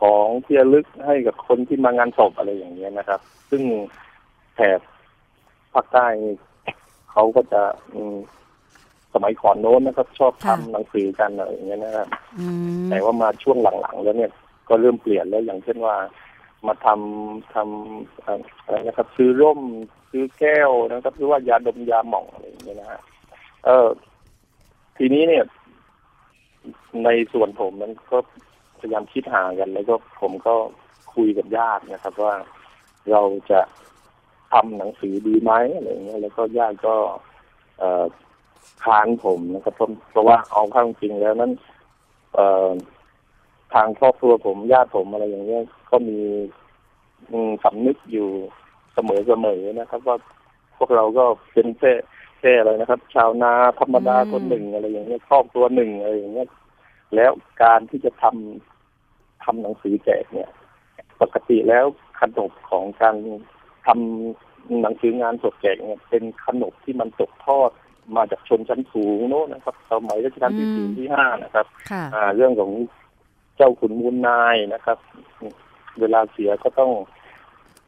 S5: ของที่ระลึกให้กับคนที่มางานศพอะไรอย่างเงี้ยนะครับ ซึ่งแถบภาคใต้นี่เขาก็จะอืมสมัยก่อนโน้นนะครับ ชอบทำ
S2: ค่ะ
S5: หนังสือกันอะไรอย่างเงี้ยนะครับ
S2: อืม
S5: แต่ว่ามาช่วงหลังๆ แล้วเนี่ยก็เริ่มเปลี่ยนแล้วอย่างเช่นว่า มาทำทำเอ่ออะไรนะครับ ซื้อร่มซื้อแก้วนะครับหรือว่ายาดมยาหม่องอะไรอย่างเงี้ยนะฮะเออทีนี้เนี่ย ในส่วนผมมันก็พยายามคิดหากัน แล้วก็ผมก็คุยกับญาตินะครับ ว่าเราจะทำหนังสือดีไหมอะไรเงี้ยแล้วก็ญาติก็เอ่อค้านผมนะครับเพราะเพราะว่าเอาข้าจริงแล้วนั้นเอ่อทางครอบครัวผมญาติผมอะไรอย่างเงี้ยก็มีอืมสำนึกอยู่เสมอเสมอนะครับ ว่าพวกเราก็เป็นแค่ แค่อะไรนะครับ ชาวนาธรรมดาคนหนึ่งอะไรอย่างเงี้ยครอบครัวหนึ่งอะไรอย่างเงี้ยแล้วการที่จะทำทำหนังสือแจกเนี่ย ปกติแล้วขนบของการทำหนังสืองานสดแจกเนี่ย เป็นขนบที่มันตกทอดมาจากชนชั้นสูงโน้นนะครับสมัยรัชกาลที่สี่ที่ห้านะครับ
S2: ค่ะ
S5: อ่า เรื่องของเจ้าขุนมูลนายนะครับ เวลาเสียก็ต้อง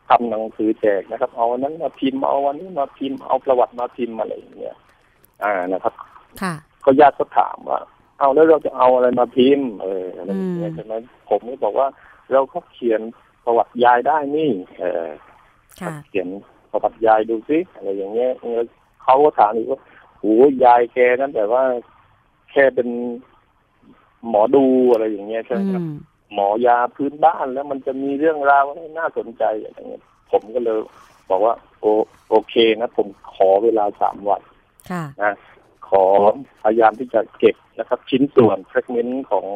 S5: ทำหนังสือแจกนะครับ เอาวันนั้นมาพิมพ์เอาวันนี้มาพิมพ์เอาประวัติมาพิมพ์อะไรอย่างเงี้ยอ่านะครับ
S2: ค่ะ
S5: ก็ญาติก็ถามว่า เอาแล้วเราจะเอาอะไรมาพิมพ์เอออะไรอย่างเงี้ย
S2: อืม
S5: ใช่ไหมผมก็บอกว่าเราก็เขียนประวัติยายได้นี่ เออ
S2: ค่ะ
S5: เขียนประวัติยายดูสิอะไรอย่างเงี้ยเออเขาก็ถามอีกว่าโอ้ยายแกนั้นแต่ว่า แค่เป็นหมอดูอะไรอย่างเงี้ยใช่ไหมครับ
S2: อืม
S5: หมอยาพื้นบ้านแล้วมันจะมีเรื่องราวอะไรน่าสนใจอะไรเงี้ยผมก็เลยบอกว่า โอโอเคนะ ผมขอเวลาสามวัน
S2: ค่ะ
S5: นะขอพยายามที่จะเก็บนะครับ ชิ้นส่วนแฟกเมนต์ของ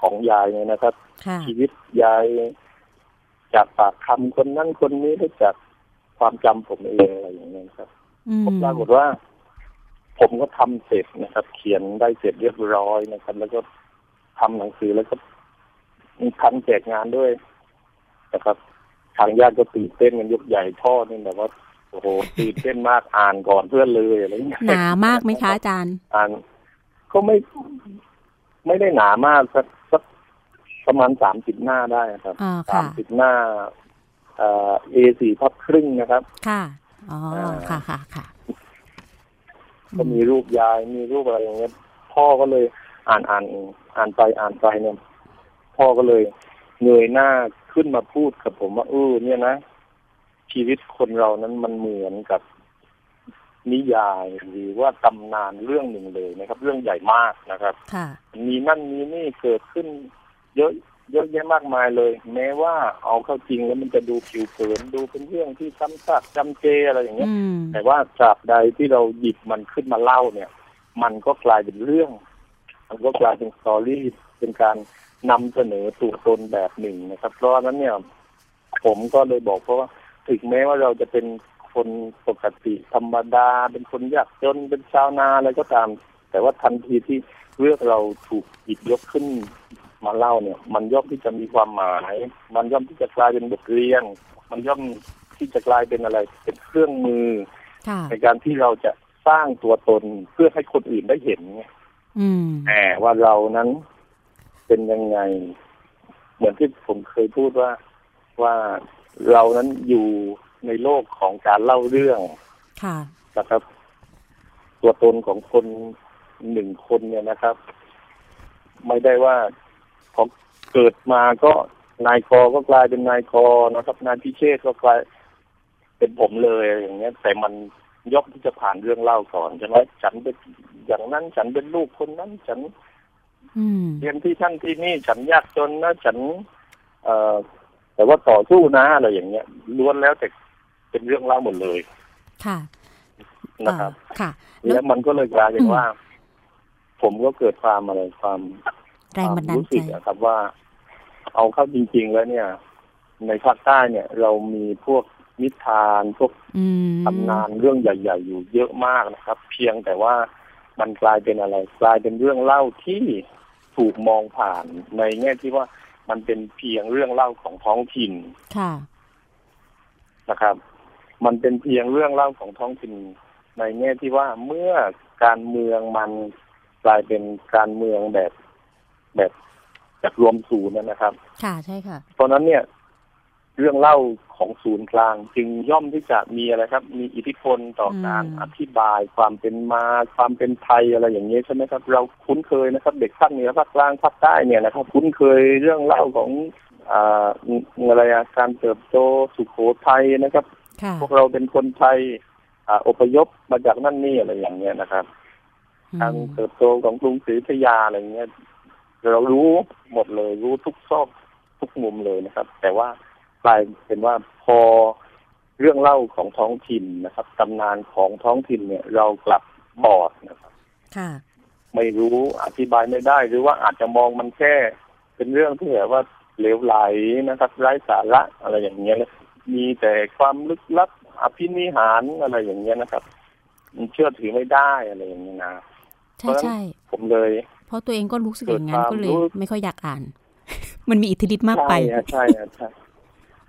S5: ของยายเนี่ยนะครับ
S2: ค่ะ
S5: ชีวิตยายจากปากคำคนนั้นคนนี้ได้จากความจำผมเองอะไรอย่างเงี้ยครับ
S2: อืม
S5: ผมปรากฏว่า ผมก็ทำเสร็จนะครับ เขียนได้เสร็จเรียบร้อยนะครับ แล้วก็ทำหนังสือแล้วก็ มีทันแจกงานด้วยนะครับ ทางญาติก็ตื่นเต้นกันยกใหญ่พ่อนี่แบบว่าโอ้โหตื่นเต้นมากอ่านก่อนเพื่อนเลยอะไรอย่างเงี้ย
S2: หนามากไหมคะอาจารย์
S5: อ่านก็ไม่ไม่ได้หนามากสักสักประมาณสามสิบหน้าได้ครับ
S2: อ่า
S5: สา
S2: ค่ะ
S5: มสิบหน้าเอ่อ A สี่พับครึ่งนะครับ
S2: ค่ะ อ๋อ
S5: อ่า
S2: ค่ะค่ะค่ะ
S5: ก็มีรูปยาย มีรูปอะไรอย่างเงี้ย พ่อก็เลยอ่านอ่านอ่านไปอ่านไปเนี่ย พ่อก็เลยเงยหน้าขึ้นมาพูดกับผมว่าเออเนี่ยนะชีวิตคนเรานั้นมันเหมือนกับนิยายหรือว่าตำนานเรื่องหนึ่งเลยนะครับ เรื่องใหญ่มากนะครับ
S2: ค่ะ
S5: มีนั่นมีนี่เกิดขึ้น เยอะเยอะแยะมากมายเลย แม้ว่าเอาเข้าจริงแล้วมันจะดูผิวเผินดูเป็นเรื่องที่ซ้ำซากจำเจอะไรอย่างเงี้ย
S2: อืม
S5: แต่ว่าตราบใดที่เราหยิบมันขึ้นมาเล่าเนี่ย มันก็กลายเป็นเรื่อง มันก็กลายเป็นสตอรี่เป็นการ นำเสนอตัวตนแบบหนึ่งนะครับ เพราะฉะนั้นเนี่ย ผมก็เลยบอกเพราะว่าถึงแม้ว่าเราจะเป็นคนปกติธรรมดา เป็นคนยากจนเป็นชาวนาอะไรก็ตาม แต่ว่าทันทีที่เรื่องเราถูกหยิบยกขึ้นมาเล่าเนี่ย มันย่อมที่จะมีความหมาย มันย่อมที่จะกลายเป็นบทเรียน มันย่อมที่จะกลายเป็นอะไร เป็นเครื่องมือ
S2: ค่ะ
S5: ในการที่เราจะสร้างตัวตนเพื่อให้คนอื่นได้เห็นไง
S2: อืม
S5: แหมว่าเรานั้น เป็นยังไง เหมือนที่ผมเคยพูดว่าว่าเรานั้นอยู่ในโลกของการเล่าเรื่อง
S2: ค่ะ
S5: นะครับ ตัวตนของคนหนึ่งคนเนี่ยนะครับ ไม่ได้ว่าพอเกิดมาก็นายกก็กลายเป็นนายกนะครับ นายพิเชษก็กลายเป็นผมเลยอะไรอย่างเงี้ย แต่มันย่อมที่จะผ่านเรื่องเล่าก่อนใช่ไหมฉันเป็นอย่างนั้นฉันเป็นลูกคนนั้น ฉัน
S2: อืม
S5: เรียนที่ท่านที่นี่ฉันยากจนนะฉัน เอ่อ แต่ว่าต่อสู้นะอะไรอย่างเงี้ยล้วนแล้วแต่เป็นเรื่องเล่าหมดเลย
S2: ค่ะ
S5: นะครับ
S2: เอ่อค่ะแล้ว
S5: แล้วมันก็เลยกลายเป็น
S2: อืม
S5: ว่า ผมก็เกิดความอะไรความ
S2: แรงบันดาล
S5: รู้
S2: ใจ
S5: สึกอะครับว่า เอาเข้าจริง ๆ แล้วเนี่ย ในภาคใต้เนี่ย เรามีพวกนิทานพวก
S2: อืม
S5: ตำนานเรื่องใหญ่ ๆ อยู่เยอะมากนะครับ เพียงแต่ว่า มันกลายเป็นอะไร กลายเป็นเรื่องเล่าที่ถูกมองผ่านในแง่ที่ว่ามันเป็นเพียงเรื่องเล่าของท้องถิ่น
S2: ค่ะ
S5: นะครับ มันเป็นเพียงเรื่องเล่าของท้องถิ่น ในแง่ที่ว่าเมื่อการเมืองมันกลายเป็นการเมืองแบบแบบแบบรวมศูนย์นะครับ
S2: ค่ะใช่ค่ะ
S5: เพราะนั้นเนี่ย เรื่องเล่าของศูนย์กลาง จึงย่อมที่จะมีอะไรครับ มีอิทธิพลต่ออ
S2: ม
S5: การอธิบาย ความเป็นมาความเป็นไทยอะไรอย่างนี้ยใช่ไหมครับ เราคุ้นเคยนะครับ เด็กภาคเหนือภาคกลางภาคใต้เนี่ยนะครับ คุ้นเคยเรื่องเล่าของอ่าอะไรอะการเติบโตสุโขทัยนะครับ
S2: ค่ะ
S5: พวกเราเป็นคนไทยอ่าอพยพมาจากนั่นนี่อะไรอย่างเงี้ยนะครับการเติบโตของกรุงศรีอยุธยาอะไรเงี้ยเรารู้หมดเลยรู้ทุกซอกทุกมุมเลยนะครับ แต่ว่า กลายเป็นว่าพอเรื่องเล่าของท้องถิ่นนะครับตำนานของท้องถิ่นเนี่ยเรากลับบอดนะครับ
S2: ค่ะ
S5: ไม่รู้อธิบายไม่ได้ หรือว่าอาจจะมองมันแค่เป็นเรื่องที่แบบว่าเหลวไหลนะครับไร้สาระอะไรอย่างเงี้ยนะมีแต่ความลึกลับอภินิหารอะไรอย่างเงี้ยนะครับมันเชื่อถือไม่ได้อะไรอย่างเงี้ยนะ
S2: ใช่ใช่
S5: ผมเลย
S2: เพราะตัวเองก็รู้สึกอย่างนั้น
S5: เกิดความ
S2: ก็เลย
S5: รู้
S2: ไม่ค่อยอยากอ่าน มันมีอิทธิฤทธิ์มากไป
S5: ใช่ฮะใช่ฮะใช่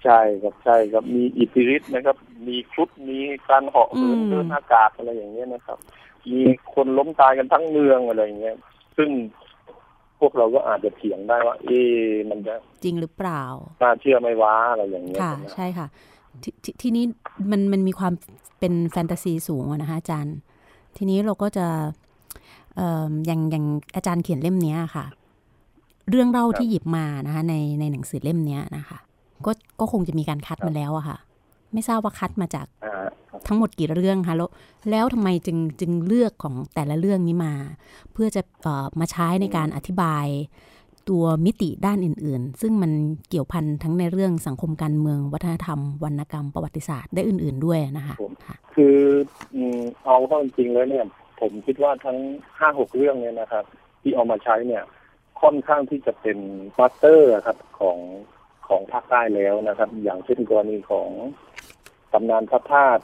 S5: ใช่ครับใช่ครับมีอิทธิฤทธิ์นะครับ มีครุฑมีการเหาะเหิน
S2: อืม
S5: เดินอากาศอะไรอย่างเงี้ยนะครับ มีคนล้มตายกันทั้งเมืองอะไรอย่างเงี้ยซึ่งพวกเราก็อาจจะเถียงได้ว่า เอ๊ะมันจะ
S2: จริงหรือเปล่า
S5: น่าเชื่อไหม่ว้าอะไรอย่างเงี้ย
S2: ค่ะ
S5: ใช่ไหม
S2: ใช่ค่ะทททีนี้มันมันมีความเป็นแฟนตาซีสูงอะนะคะอาจารย์ ทีนี้เราก็จะเอ่ออย่างอย่างอาจารย์เขียนเล่มเนี้ยค่ะ เรื่องเล่าที่หยิบมานะคะ ในในหนังสือเล่มเนี้ยนะคะ ก็ก็คงจะมีการคัดมาแล้วอะค่ะ ไม่ทราบว่าคัดมาจาก
S5: อ่า
S2: ทั้งหมดกี่เรื่องคะแล้วแล้วทำไมจึงจึงเลือกของแต่ละเรื่องนี้มา เพื่อจะเอ่อมาใช้ในการอธิบายตัวมิติด้านอื่น ๆ ซึ่งมันเกี่ยวพันทั้งในเรื่องสังคมการเมือง วัฒนธรรม วรรณกรรม ประวัติศาสตร์ได้อื่น ๆด้วยนะคะค่ะ
S5: คืออืมเอาเข้าจริงๆแล้วเนี่ย ผมคิดว่าทั้งห้าหกเรื่องเนี่ยนะครับ ที่เอามาใช้เนี่ย ค่อนข้างที่จะเป็นมาสเตอร์ครับของ ของภาคใต้แล้วนะครับ อย่างเช่นกรณีของตำนานพระธาตุ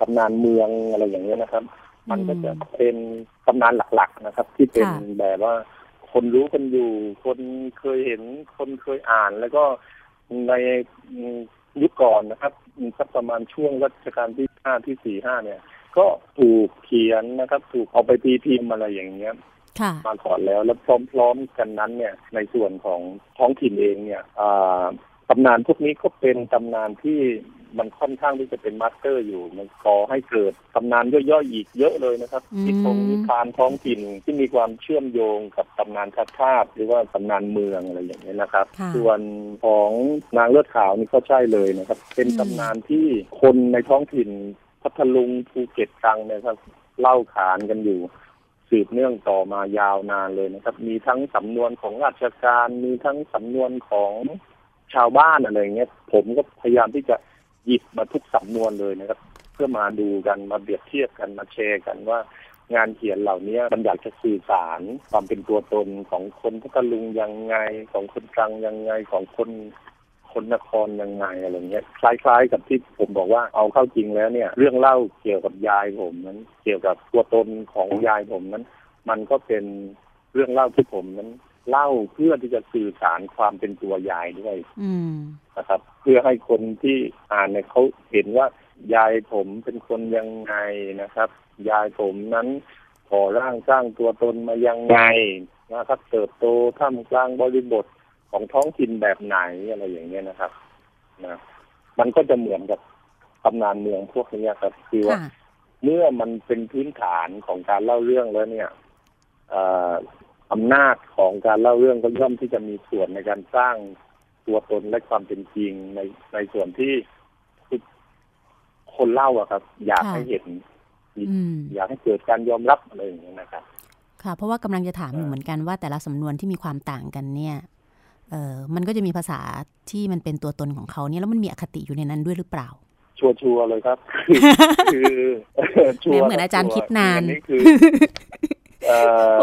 S5: ตำนานเมืองอะไรอย่างเงี้ยนะครับ มันก็จะเป็นตำนานหลักๆนะครับ ที่เป็น
S2: ค่ะ
S5: แบบว่าคนรู้กันอยู่ คนเคยเห็น คนเคยอ่าน แล้วก็ในยุคก่อนนะครับสักประมาณช่วงรัชกาลที่ห้าที่สี่ห้าเนี่ย ก็ถูกเขียนนะครับ ถูกเอาไปตีพิมพ์อะไรอย่างเงี้ย
S2: ค่ะ
S5: มาก่อนแล้วแล้วพร้อม ๆ กันนั้นเนี่ย ในส่วนของท้องถิ่นเองเนี่ยอ่า ตำนานพวกนี้ก็เป็นตำนานที่มันค่อนข้างที่จะเป็น master อยู่ มันก่อให้เกิดตำนานย่อยๆอีกเยอะเลยนะครับ
S2: อืม
S5: ที่คงนิทานท้องถิ่นที่มีความเชื่อมโยงกับตำนานชาติชาติหรือว่าตำนานเมืองอะไรอย่างเงี้ยนะครับ
S2: ค่ะ
S5: ส่วนของนางเลือดขาวนี่ก็ใช่เลยนะครับ เป็น
S2: อืม
S5: ตำนานที่คนในท้องถิ่นพัทลุงภูเก็ตตรังเนี่ยครับเล่าขานกันอยู่ สืบเนื่องต่อมายาวนานเลยนะครับ มีทั้งสำนวนของราชการมีทั้งสำนวนของ ชาวบ้านอะไรเงี้ยผมก็พยายามที่จะหยิบมาทุกสำนวนเลยนะครับ เพื่อมาดูกันมาเปรียบเทียบกันมาแชร์กันว่างานเขียนเหล่านี้มันอยากจะสื่อสารความเป็นตัวตนของคนพัทลุงยังไงของคนตรังยังไงของคนคนนครยังไงอะไรเงี้ยคล้ายๆ กับที่ผมบอกว่าเอาเข้าจริงแล้วเนี่ย เรื่องเล่าเกี่ยวกับยายผมนั้น เกี่ยวกับตัวตนของยายผมนั้น มันก็เป็นเรื่องเล่าที่ผมนั้น เล่าเพื่อที่จะสื่อสารความเป็นตัวยายด้วย
S2: อืม
S5: นะครับ เพื่อให้คนที่อ่านเนี่ยเขาเห็นว่ายายผมเป็นคนยังไงนะครับ ยายผมนั้นก่อร่างสร้างตัวตนมายังไงนะครับเติบโตท่ามกลางบริบทของท้องถิ่นแบบไหนอะไรอย่างเงี้ยนะครับนะมันก็จะเหมือนกับตำนานเมืองพวกนี้ครับคือว่า
S2: ค่ะ
S5: เมื่อมันเป็นพื้นฐานของการเล่าเรื่องแล้วเนี่ยเอ่ออำนาจของการเล่าเรื่องก็ย่อมที่จะมีส่วนในการสร้างตัวตนและความเป็นจริงในในส่วนที่คนเล่าอะครับ อยาก
S2: ค่ะ
S5: ให้เห็น
S2: อืม
S5: อยากให้เกิดการยอมรับอะไรอย่างเงี้ยนะครับ
S2: ค่ะ เพราะว่ากำลังจะถามอยู่เหมือนกันว่าแต่ละสำนวนที่มีความต่างกันเนี่ยเออมันก็จะมีภาษาที่มันเป็นตัวตนของเขาเนี่ยแล้วมันมีอคติอยู่ในนั้นด้วยหรือเปล่า
S5: ชัวร์ๆเลยครับ คือชัวร์
S2: เหมือนอาจารย์คิดนาน
S5: อันนี้คือเอ่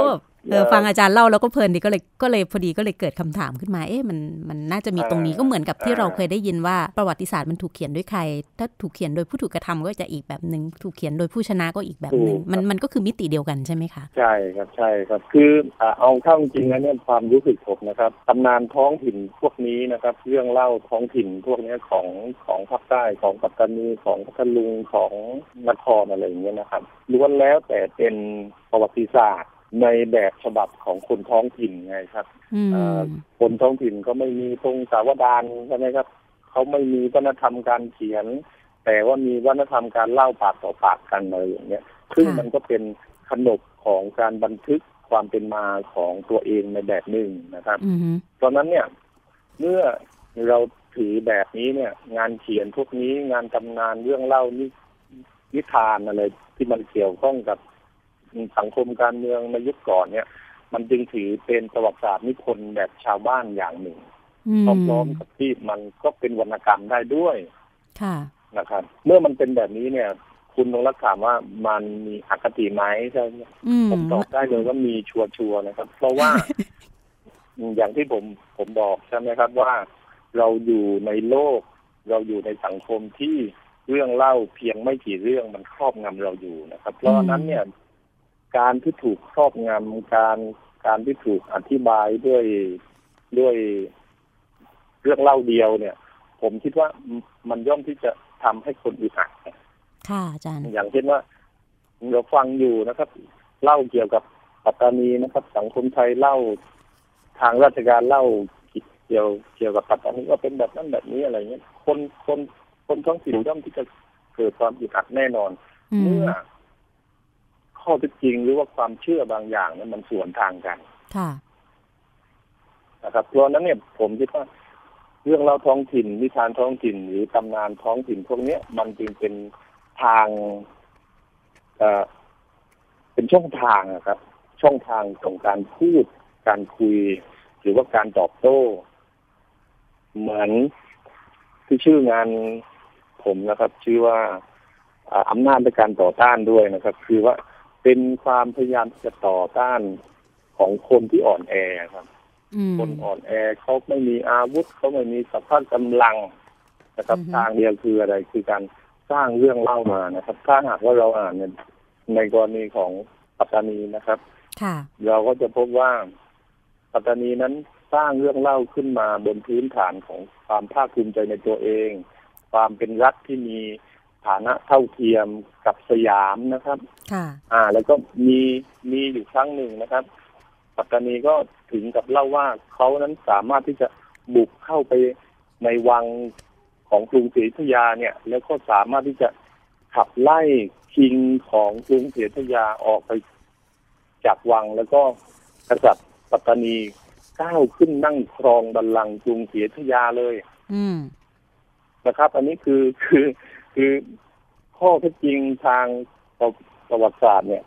S5: อ
S2: เพราะแบบเออฟังอาจารย์เล่าแล้วก็เพลินดีก็เลยก็เลยพอดีก็เลยเกิดคำถามขึ้นมา เอ๊ะมันมันน่าจะมีตรงนี้ก็เหมือนกับที่เราเคยได้ยินว่าประวัติศาสตร์มันถูกเขียนด้วยใคร ถ้าถูกเขียนโดยผู้ถูกกระทำก็จะอีกแบบหนึ่งถูกเขียนโดยผู้ชนะก็อีกแบบหนึ่งมันมันก็คือมิติเดียวกันใช่ไหมคะ
S5: ใช่ครับใช่ครับคือเอาเข้าจริงแล้วเนี่ยความรู้สึกผมนะครับตำนานท้องถิ่นพวกนี้นะครับ เรื่องเล่าท้องถิ่นพวกนี้ของของภาคใต้ของปัตตานีของพัทลุงของนครอะไรอย่างเงี้ยนะครับล้วนแล้วแต่เป็นประวัติศาสตร์ ในแบบฉบับของคนท้องถิ่นไงครับคนท้องถิ่นก็ไม่มีตรงสาวดานใช่ไหมครับเขาไม่มีวัฒนธรรมการเขียน แต่ว่ามีวัฒนธรรมการเล่าปากต่อปากกันอะไรอย่างเงี้ยซึ่งมันก็เป็นขนบของการบันทึกความเป็นมาของตัวเองในแบบหนึ่งนะครับตอนนั้นเนี่ยเมื่อเราถือแบบนี้เนี่ย งานเขียนพวกนี้งานตำนานเรื่องเล่านินิทานอะไรที่มันเกี่ยวข้องกับ สังคมการเมืองในยุคก่อนเนี่ย มันจึงถือเป็นประวัติศาสตร์นิพนธ์แบบชาวบ้านอย่างหนึ่งพร้อมๆกับที่มันก็เป็นวรรณกรรมได้ด้วย
S2: ค่ะ
S5: นะครับ เมื่อมันเป็นแบบนี้เนี่ย คุณลงรักถามว่ามันมีอคติไหมใช่ไหมผมตอบได้เลยว่ามีชัวร์ๆนะครับ เพราะว่า อย่างที่ผมผมบอกใช่ไหมครับว่าเราอยู่ในโลก เราอยู่ในสังคมที่เรื่องเล่าเพียงไม่กี่เรื่องมันครอบงำเราอยู่นะครับ เพราะนั้นเนี่ย การที่ถูกครอบงำการการที่ถูกอธิบายด้วยด้วยเรื่องเล่าเดียวเนี่ย ผมคิดว่ามันย่อมที่จะทำให้คนอึดอัด
S2: ค่ะอาจารย์
S5: อย่างเช่นว่าเราฟังอยู่นะครับ เล่าเกี่ยวกับปัตตานีนะครับ สังคมไทยเล่าทางราชการเล่าเกี่ยวเกี่ยวกับปัตตานีว่าเป็นแบบนั้นแบบนี้อะไรเงี้ยคนคนคนท้องถิ่นย่อมที่จะเกิดความอึดอัดแน่นอน เมื่อ ข้อเท็จจริงหรือว่าความเชื่อบางอย่างนั้นมันสวนทางกัน
S2: ค่ะ
S5: นะครับเพราะนั้นเนี่ยผมคิดว่าเรื่องเล่าท้องถิ่นนิทานท้องถิ่น หรือตำนานท้องถิ่นพวกนี้มันจึงเป็นทางเอ่อเป็นช่องทางครับ ช่องทางของการพูด การคุย หรือว่าการตอบโต้ เหมือนที่ชื่องานผมนะครับ ชื่อว่าอำนาจในการต่อต้านด้วยนะครับ คือว่า เป็นความพยายามจะต่อต้านของคนที่อ่อนแอครับ คนอ่อนแอเขาไม่มีอาวุธเขาไม่มีสภาพกำลังนะครับทางเดียวคืออะไรคือการสร้างเรื่องเล่ามานะครับ ถ้าหากว่าเราอ่านในกรณีของปัตตานีนะครับเราก็จะพบว่าปัตตานีนั้นสร้างเรื่องเล่าขึ้นมาบนพื้นฐานของความภาคภูมิใจในตัวเอง ความเป็นรัฐที่มี ฐานะเท่าเทียมกับสยามนะครับ
S2: ค่ะ
S5: อ่า แล้วก็มีมีอยู่ครั้งหนึ่งนะครับ ปัตตานีก็ถึงกับเล่าว่าเขานั้นสามารถที่จะบุกเข้าไปในวังของกรุงศรีอยุธยาเนี่ย แล้วก็สามารถที่จะขับไล่คิงของกรุงศรีอยุธยาออกไปจากวังแล้วก็กษัตริย์ปัตตานีก้าวขึ้นนั่งครองบัลลังก์กรุงศรีอยุธยาเลย
S2: อืม
S5: นะครับ อันนี้คือคือ คือข้อเท็จจริงทางประวัติศาสตร์เนี่ย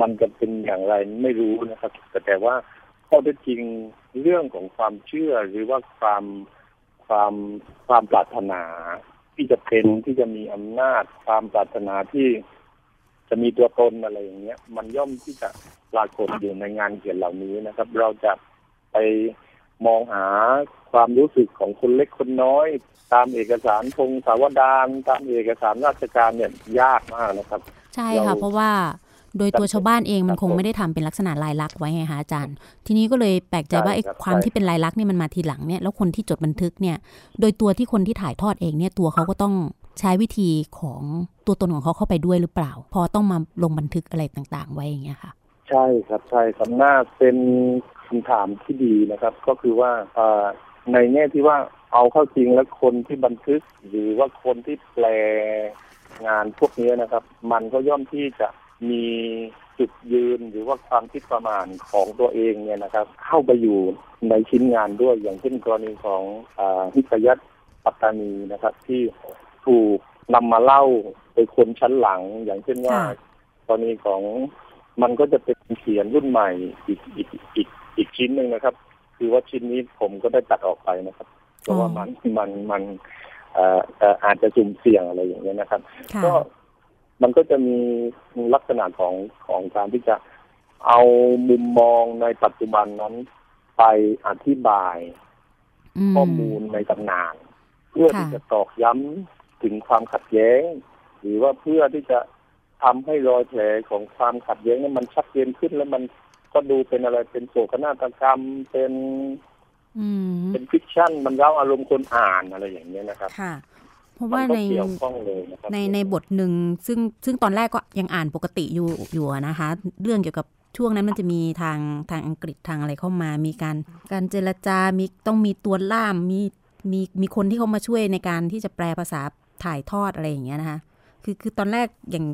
S5: มันจะเป็นอย่างไรไม่รู้นะครับ แต่แต่ว่าข้อเท็จจริงเรื่องของความเชื่อหรือว่าความความความปรารถนาที่จะเป็นที่จะมีอำนาจ ความปรารถนาที่จะมีตัวตนอะไรอย่างเงี้ย มันย่อมที่จะปรากฏอยู่ในงานเขียนเหล่านี้นะครับ เราจะไปมองหา ความรู้สึกของคนเล็กคนน้อย ตามเอกสารพงศาวดารตามเอกสารราชการเนี่ยยากมากนะครับ
S2: ใช่ค่ะ เพราะว่าโดยตัวชาวบ้านเองมันคงไม่ได้ทำเป็นลักษณะลายลักษณ์ไว้ไงคะอาจารย์ ทีนี้ก็เลยแปลกใจว่าไอ้ความที่เป็นลายลักษณ์นี่มันมาทีหลังเนี่ยแล้วคนที่จดบันทึกเนี่ย โดยตัวที่คนที่ถ่ายทอดเองเนี่ยตัวเขาก็ต้องใช้วิธีของตัวตนของเขาเข้าไปด้วยหรือเปล่า พอต้องมาลงบันทึกอะไรต่างๆ ไว้อย่างเงี้ยค่ะ
S5: ใช่ครับใช่ครับน่าเป็นคำถามที่ดีนะครับ ก็คือว่า ในแง่ที่ว่าเอาเข้าจริงแล้วคนที่บันทึก หรือว่าคนที่แปลงานพวกนี้นะครับ มันก็ย่อมที่จะมีจุดยืนหรือว่าความคิดประมาณของตัวเองเนี่ยนะครับ เข้าไปอยู่ในชิ้นงานด้วยอย่างเช่นกรณีของฮิตยัตปัตตานีนะครับ ที่ถูกนำมาเล่าโดยคนชั้นหลัง อย่างเช่นว่ากรณีของมันก็จะเป็นเขียนรุ่นใหม่อีกอีกอีกอีกชิ้นหนึ่งนะครับ คือว่าชิ้นนี้ผมก็ได้ตัดออกไปนะครับ เพราะว่ามันมันมันเอ่ออาจจะจุ่มเสี่ยงอะไรอย่างเงี้ยนะครับ ก็มันก็จะมีลักษณะของของการที่จะเอามุมมองในปัจจุบันนั้น ไปอธิบาย
S2: ม
S5: ข้อมูลในตำนาน เพื่อ
S2: ค่ะ
S5: ที่จะตอกย้ำถึงความขัดแย้ง หรือว่าเพื่อที่จะทำให้รอยแผลของความขัดแย้งนั้นมันชัดเจนขึ้นแล้วมัน ก็ดูเป็นอะไรเป็นโศกนาฏกรรมเป็น
S2: อืม
S5: เป็นฟิกชันมันเล่าอารมณ์คนอ่านอะไรอย่างเงี้ยนะครับ
S2: ค่ะ เพราะ
S5: มั
S2: ว่า
S5: ก็
S2: ใน
S5: เกี่ยวข้องเลยนะครับ
S2: ในในบทหนึ่งซึ่งซึ่งตอนแรกก็ยังอ่านปกติอยู่อยู่อะนะคะ เรื่องเกี่ยวกับช่วงนั้นมันจะมีทางทางอังกฤษทางอะไรเข้ามา มีการการเจรจา มีต้องมีตัวล่าม มีมีมีคนที่เขามาช่วยในการที่จะแปลภาษาถ่ายทอดอะไรอย่างเงี้ยนะคะ คือคือตอนแรกอย่าง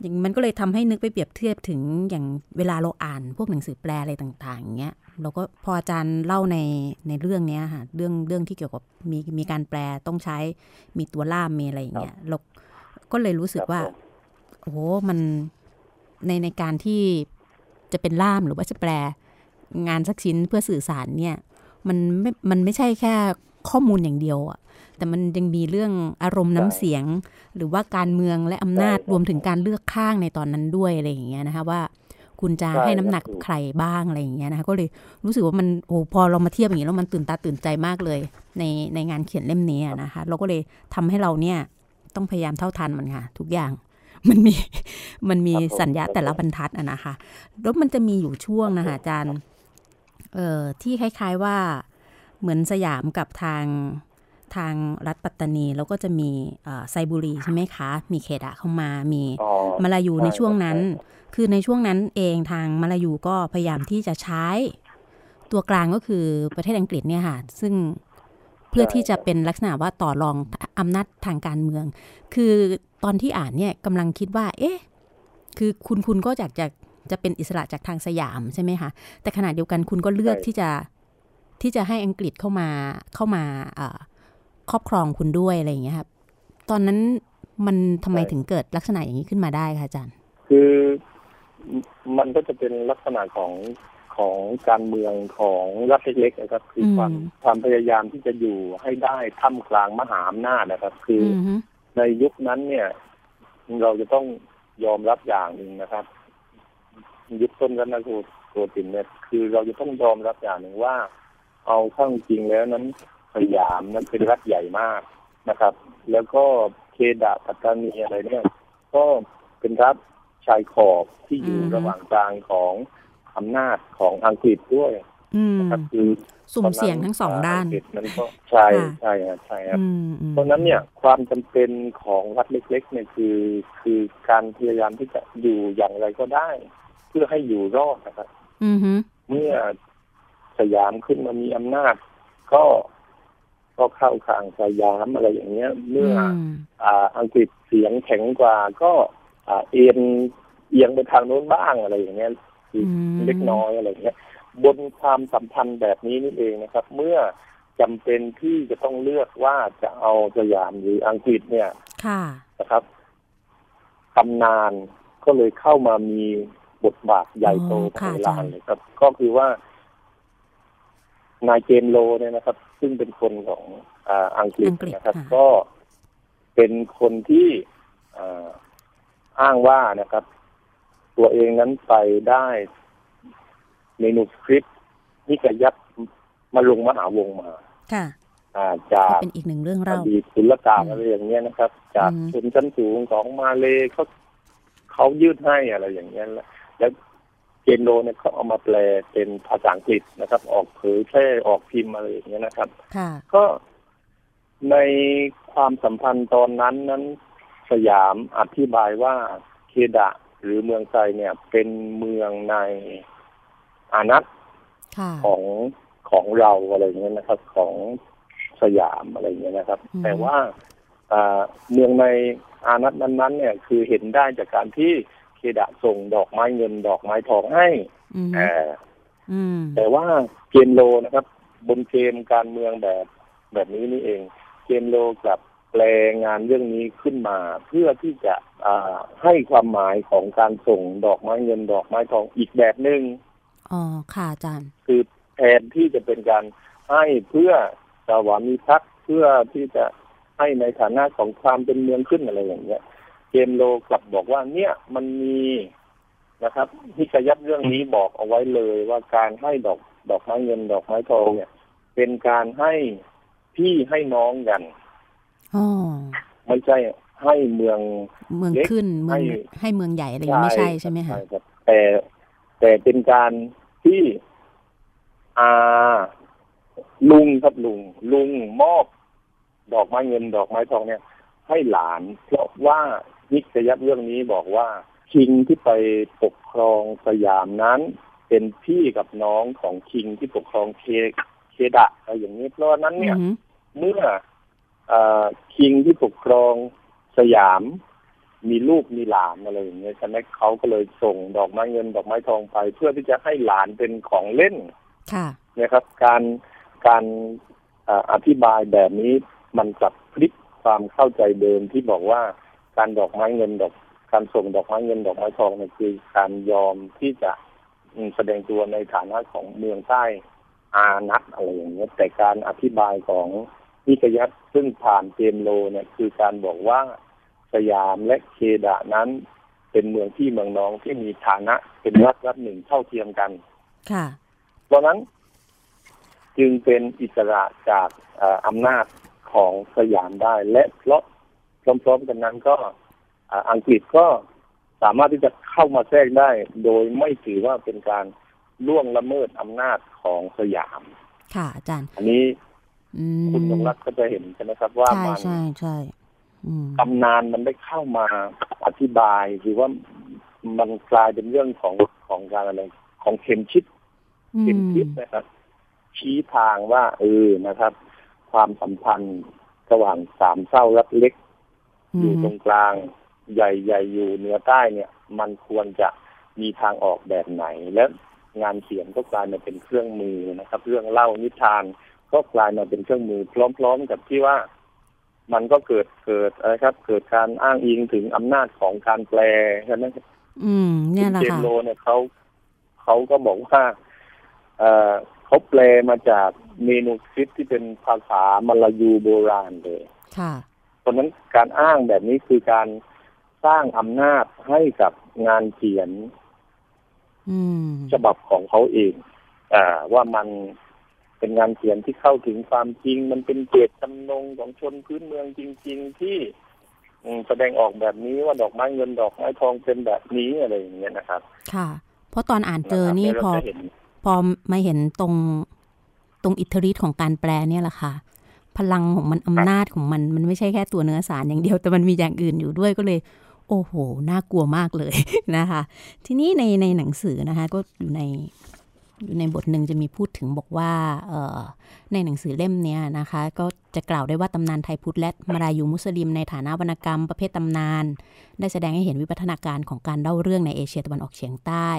S2: อย่างมันก็เลยทำให้นึกไปเปรียบเทียบถึงอย่างเวลาเราอ่านพวกหนังสือแปลอะไรต่างๆอย่างเงี้ยเราก็พออาจารย์เล่าในในเรื่องเนี้ยค่ะเรื่องเรื่องที่เกี่ยวกับมีมีการแปลต้องใช้มีตัวล่ามมีอะไรอย่างเงี้ยเราก็เลยรู้สึกว่า
S5: ครับผม
S2: โอ้โหมันในในการที่จะเป็นล่ามหรือว่าจะแปลงานสักชิ้นเพื่อสื่อสารเนี่ย มันไม่มันไม่ใช่แค่ข้อมูลอย่างเดียวอะ แต่มันยังมีเรื่องอารมณ์น้ำเสียง หรือว่าการเมืองและอำนาจ
S5: ใช่ครับ
S2: รวมถึงการเลือกข้างในตอนนั้นด้วยอะไรอย่างเงี้ยนะคะว่าคุณจะ
S5: ใช่
S2: ให้น้ำหนัก
S5: ครับ
S2: ใครบ้างอะไรอย่างเงี้ยนะคะก็เลยรู้สึกว่ามันโอ้พอเรามาเทียบอย่างนี้แล้วมันตื่นตาตื่นใจมากเลย ในในงานเขียนเล่มนี้อะนะคะเราก็เลยทำให้เราเนี่ยต้องพยายามเท่าทันมันค่ะ ทุกอย่างมันมีมันมี
S5: ครับผม
S2: สัญญา
S5: ครับ
S2: แต่ละ
S5: ผม
S2: บรรทัดอะนะคะแล้วมันจะมีอยู่ช่วงนะคะอาจารย์เอ่อที่คล้าย ๆว่าเหมือนสยามกับทาง ทางรัฐปัตตานี แล้วก็จะมีเอ่อไซบุรีใช่ไหมคะ มีเคดะเข้ามา มี
S5: อ๋อ
S2: มาลายู
S5: ใช่
S2: ในช่วงนั้น
S5: ใช่ครับ
S2: คือในช่วงนั้นเองทางมาลายูก็พยายามที่จะใช้ตัวกลางก็คือประเทศอังกฤษเนี่ยค่ะ ซึ่งเพื่อที่จะเป็นลักษณะว่าต่อรองอำนาจทางการเมือง คือตอนที่อ่านเนี่ยกำลังคิดว่า เอ๊ะ คือคุณคุณก็อยากจะจะเป็นอิสระจากทางสยามใช่ไหมคะ แต่ขณะเดียวกันคุณก็เลือก
S5: ใช่
S2: ที่จะที่จะให้อังกฤษเข้ามาเข้ามาเอ่อ ครอบครองคุณด้วยอะไรอย่างเงี้ยครับ ตอนนั้นมันทำไมถึงเกิดลักษณะอย่างนี้ขึ้นมาได้คะอาจารย์
S5: คือมันก็จะเป็นลักษณะของของการเมืองของรัฐเล็กๆนะครับ คืออ
S2: ม
S5: ความความพยายามที่จะอยู่ให้ได้ท่ามกลางมหาอำนาจนะครับ คือ
S2: อื
S5: อ
S2: อฮึ
S5: ในยุคนั้นเนี่ย เราจะต้องยอมรับอย่างหนึ่งนะครับ ยุคต้นรัตนโกสินทร์เนี่ยคือเราจะต้องยอมรับอย่างหนึ่งว่า เอาเข้าจริงแล้วนั้น สยามนั้นเป็นรัฐใหญ่มากนะครับ แล้วก็เคดะปัตตานีอะไรเนี่ย ก็เป็นรัฐชายขอบที่อยู่
S2: อือฮึ
S5: ระหว่างกลางของอำนาจของอังกฤษด้วย
S2: อืม
S5: นะครับคือ
S2: สุ่มเสี่ยงทั้งสองด้าน
S5: อักฤษนั้นก็ใช่
S2: ค่ะ
S5: ใช่ครับใช่ครับ
S2: อืมอืม
S5: เพราะฉะนั้นเนี่ยความจำเป็นของรัฐเล็ก ๆ เนี่ยคือคือการพยายามที่จะอยู่อย่างไรก็ได้ เพื่อให้อยู่รอดนะครับ
S2: อือฮึ
S5: เมื่อสยามขึ้นมามีอำนาจ ก็ ก็เข้าข้างสยามอะไรอย่างเงี้ย เมื่ออ
S2: ม
S5: อ่าอังกฤษเสียงแข็งกว่าก็อ่าเอียงเอียงไปทางโน้นบ้างอะไรอย่างเงี้ยคือ
S2: ม
S5: เล็กน้อยอะไรอย่างเงี้ยบนความสัมพันธ์แบบนี้นี่เองนะครับ เมื่อจำเป็นที่จะต้องเลือกว่าจะเอาสยามหรืออังกฤษเนี่ย
S2: ค่ะ
S5: นะครับตำนานก็เลยเข้ามามีบทบาทใหญ่โต
S2: อ๋อ
S5: ภา
S2: ค่ะ
S5: ย
S2: อา
S5: ห
S2: จา
S5: ลารน
S2: ย์
S5: เลยครับ ก็คือว่านายเจมส์โลเนี่ยนะครับ ซึ่งเป็นคนของอาอังกฤษ
S2: อังกฤษ
S5: นะครับ
S2: ค่ะ
S5: ก็เป็นคนที่อ่าอ้างว่านะครับ ตัวเองนั้นไปได้เมนูสคริปต์นิกยับมาลงมหาวงมา
S2: ค่ะ
S5: อ่าจาก
S2: เป็นอีกหนึ่งเรื่อง
S5: อ
S2: เล่า
S5: ดีตศุลกาก
S2: อืม
S5: อะไรอย่างเงี้ยนะครับ จาก
S2: อืม
S5: ชนชั้นสูงของมาเลเขาเขายืดให้อะไรอย่างเงี้ยแล้วแล้ว เจนโดเนี่ยเขาเอามาแปลเป็นภาษาอังกฤษนะครับ ออกเผยแพร่ออกพิมพ์อะไรอย่างเงี้ยนะครับ
S2: ค่ะ
S5: ก็ในความสัมพันธ์ตอนนั้นนั้นสยามอธิบายว่าเคดะ หรือเมืองไทยเนี่ยเป็นเมืองในอานัต
S2: ค่ะ
S5: ของของเราอะไรอย่างเงี้ยนะครับ ของสยามอะไรอย่างเงี้ยนะครับ
S2: อืม
S5: แต่ว่าอ่าเมืองในอานัตนั้นๆ เนี่ยคือเห็นได้จากการที่ เคดะส่งดอกไม้เงินดอกไม้ทองให้
S2: อืม
S5: แต่
S2: อืม
S5: แต่ว่าเกมโลนะครับ บนเกมการเมืองแบบแบบนี้นี่เอง เกมโลกลับแปลงานเรื่องนี้ขึ้นมา เพื่อที่จะอ่าให้ความหมายของการส่งดอกไม้เงินดอกไม้ทองอีกแบบหนึ่ง
S2: อ๋อค่ะอาจารย์
S5: คือแทนที่จะเป็นการให้เพื่อสวามิภักดิ์เพื่อที่จะให้ในฐานะของความเป็นเมืองขึ้นอะไรอย่างเงี้ย เกมโลกลับบอกว่าเนี่ยมันมีนะครับนิกยับเรื่องนี้บอกเอาไว้เลยว่าการให้ดอกดอกไม้เงินดอกไม้ทองเนี่ย เป็นการให้พี่ให้น้องกัน
S2: อ๋อ
S5: ไม่ใช่ให้เมือง
S2: เมือง
S5: เล็ก
S2: ขึ้นเมือง
S5: ให้
S2: ให้เมืองใหญ่อะไรอย่างนี้ไม่ใช่ใช่ไหมคะ
S5: รับแต่แต่เป็นการที่อาลุงครับลุง ลุงมอบ ดอกไม้เงินดอกไม้ทองเนี่ย ให้หลาน เพราะว่า นิกยับเรื่องนี้บอกว่าคิงที่ไปปกครองสยามนั้น เป็นพี่กับน้องของคิงที่ปกครองเคเคดะอะไรอย่างนี้เพราะฉะนั้นเนี่ย
S2: อือหือ
S5: เมื่อเออคิงที่ปกครองสยาม มีลูกมีหลานอะไรอย่างเงี้ยใช่ไหมเขาก็เลยส่งดอกไม้เงินดอกไม้ทองไป เพื่อที่จะให้หลานเป็นของเล่น
S2: ค่ะ
S5: นะครับ การการเอ่ออธิบายแบบนี้มันกลับพลิกความเข้าใจเดิมที่บอกว่า การดอกไม้เงินดอกการส่งดอกไม้เงินดอกไม้ทองเนี่ยคือการยอมที่จะอืมแสดงตัวในฐานะของเมืองใต้อานัตอะไรอย่างเงี้ยแต่การอธิบายของนิกยัตซึ่งผ่านเจมโลเนี่ยคือการบอกว่าสยามและเคดะนั้น เป็นเมืองที่เมืองน้องที่มีฐานะเป็นรัฐรัฐหนึ่งเท่าเทียมกัน
S2: ค่ะ
S5: เพราะฉะนั้น จึงเป็นอิสระจากเอ่ออำนาจของสยามได้ และเพราะ พร้อมๆกันนั้นก็อ่าอังกฤษก็สามารถที่จะเข้ามาแทรกได้ โดยไม่ถือว่าเป็นการล่วงละเมิดอำนาจของสยาม
S2: ค่ะอาจารย์
S5: อันนี้
S2: อืม
S5: คุณยงรักก็จะเห็นใช่ไหมครับว่า
S2: ใช่
S5: มัน
S2: ใช่ใช่อืม
S5: ตำนานมันได้เข้ามาอธิบายหรือว่ามันกลายเป็นเรื่องของของการอะไรของเข็มชิด
S2: อื
S5: เป็น
S2: ม
S5: ทิศนะครับ ชี้ทางว่า เออนะครับ ความสัมพันธ์ระหว่างสามเศร้ารักเล็ก อยู่ตรงกลางใหญ่ๆอยู่เหนือใต้เนี่ย มันควรจะมีทางออกแบบไหน และงานเขียนก็กลายมาเป็นเครื่องมือนะครับ เรื่องเล่านิทานก็กลายมาเป็นเครื่องมือพร้อม ๆ กับที่ว่ามันก็เกิดเกิดอะไรครับ เกิดการอ้างอิงถึงอำนาจของการแปลใช่ไหมครับ
S2: อืมเนี่ยแหละ
S5: เจม
S2: ค่ะ
S5: โลเนี่ยเขาเขาก็บอกว่า เอ่อเขาแปลมาจากเมนูคริสที่เป็นภาษามลายูโบราณเลย
S2: ค่ะ
S5: เพราะฉะนั้นการอ้างแบบนี้คือการสร้างอำนาจให้กับงานเขียน
S2: อืม
S5: ฉบับของเขาเอง อ่า ว่ามันเป็นงานเขียนที่เข้าถึงความจริง มันเป็นเจตจำนงของชนพื้นเมืองจริง ๆ ที่อืมแสดงออกแบบนี้ว่าดอกไม้เงินดอกไม้ทองเป็นแบบนี้อะไรอย่างเงี้ยนะครับ
S2: ค่ะ เพราะตอนอ่านเจอนี่ะ
S5: ครับ
S2: พอ
S5: แล้วเราจะเห็น
S2: พอมาเห็นตรงตรงอิทธิฤทธิ์ของการแปลเนี่ยแหละค่ะ พลังของมันอำนาจของมัน มันไม่ใช่แค่ตัวเนื้อสารอย่างเดียว แต่มันมีอย่างอื่นอยู่ด้วยก็เลย โอ้โห น่ากลัวมากเลยนะคะ ทีนี้ในในหนังสือนะคะก็อยู่ในอยู่ในบทหนึ่งจะมีพูดถึงบอกว่าเอ่อในหนังสือเล่มเนี้ยนะคะ ก็จะกล่าวได้ว่าตำนานไทยพุทธและมารายูมุสลิมในฐานะวรรณกรรมประเภทตำนาน ได้แสดงให้เห็นวิวัฒนาการของการเล่าเรื่องในเอเชียตะวันออกเฉียงใต้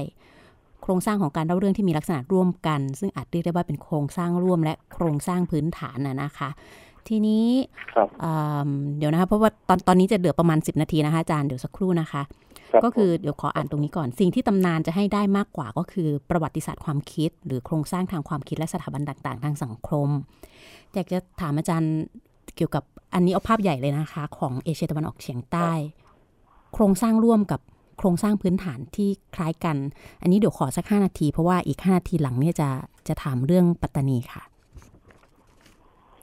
S2: โครงสร้างของการเล่าเรื่องที่มีลักษณะร่วมกัน ซึ่งอาจเรียกได้ว่าเป็นโครงสร้างร่วมและโครงสร้างพื้นฐานนะนะคะ ทีนี้
S5: ครับ
S2: อืมเดี๋ยวนะคะเพราะว่าตอนตอนนี้จะเหลือประมาณ 10 นาทีนะคะอาจารย์เดี๋ยวสักครู่นะคะ
S5: รับ
S2: ก็คือเดี๋ยวขออ่านตรงนี้ก่อนสิ่งที่ตำนานจะให้ได้มากกว่าก็คือประวัติศาสตร์ความคิด หรือโครงสร้างทางความคิดและสถาบันต่าง ๆ ทางสังคมอยากจะถามอาจารย์เกี่ยวกับอันนี้เอาภาพใหญ่เลยนะคะ ของเอเชียตะวันออกเฉียงใต้ โครงสร้างร่วมกับ โครงสร้างพื้นฐานที่คล้ายกัน อันนี้เดี๋ยวขอสักห้านาที เพราะว่าอีกห้านาทีหลังเนี่ยจะจะถามเรื่องปัตตานีค่ะ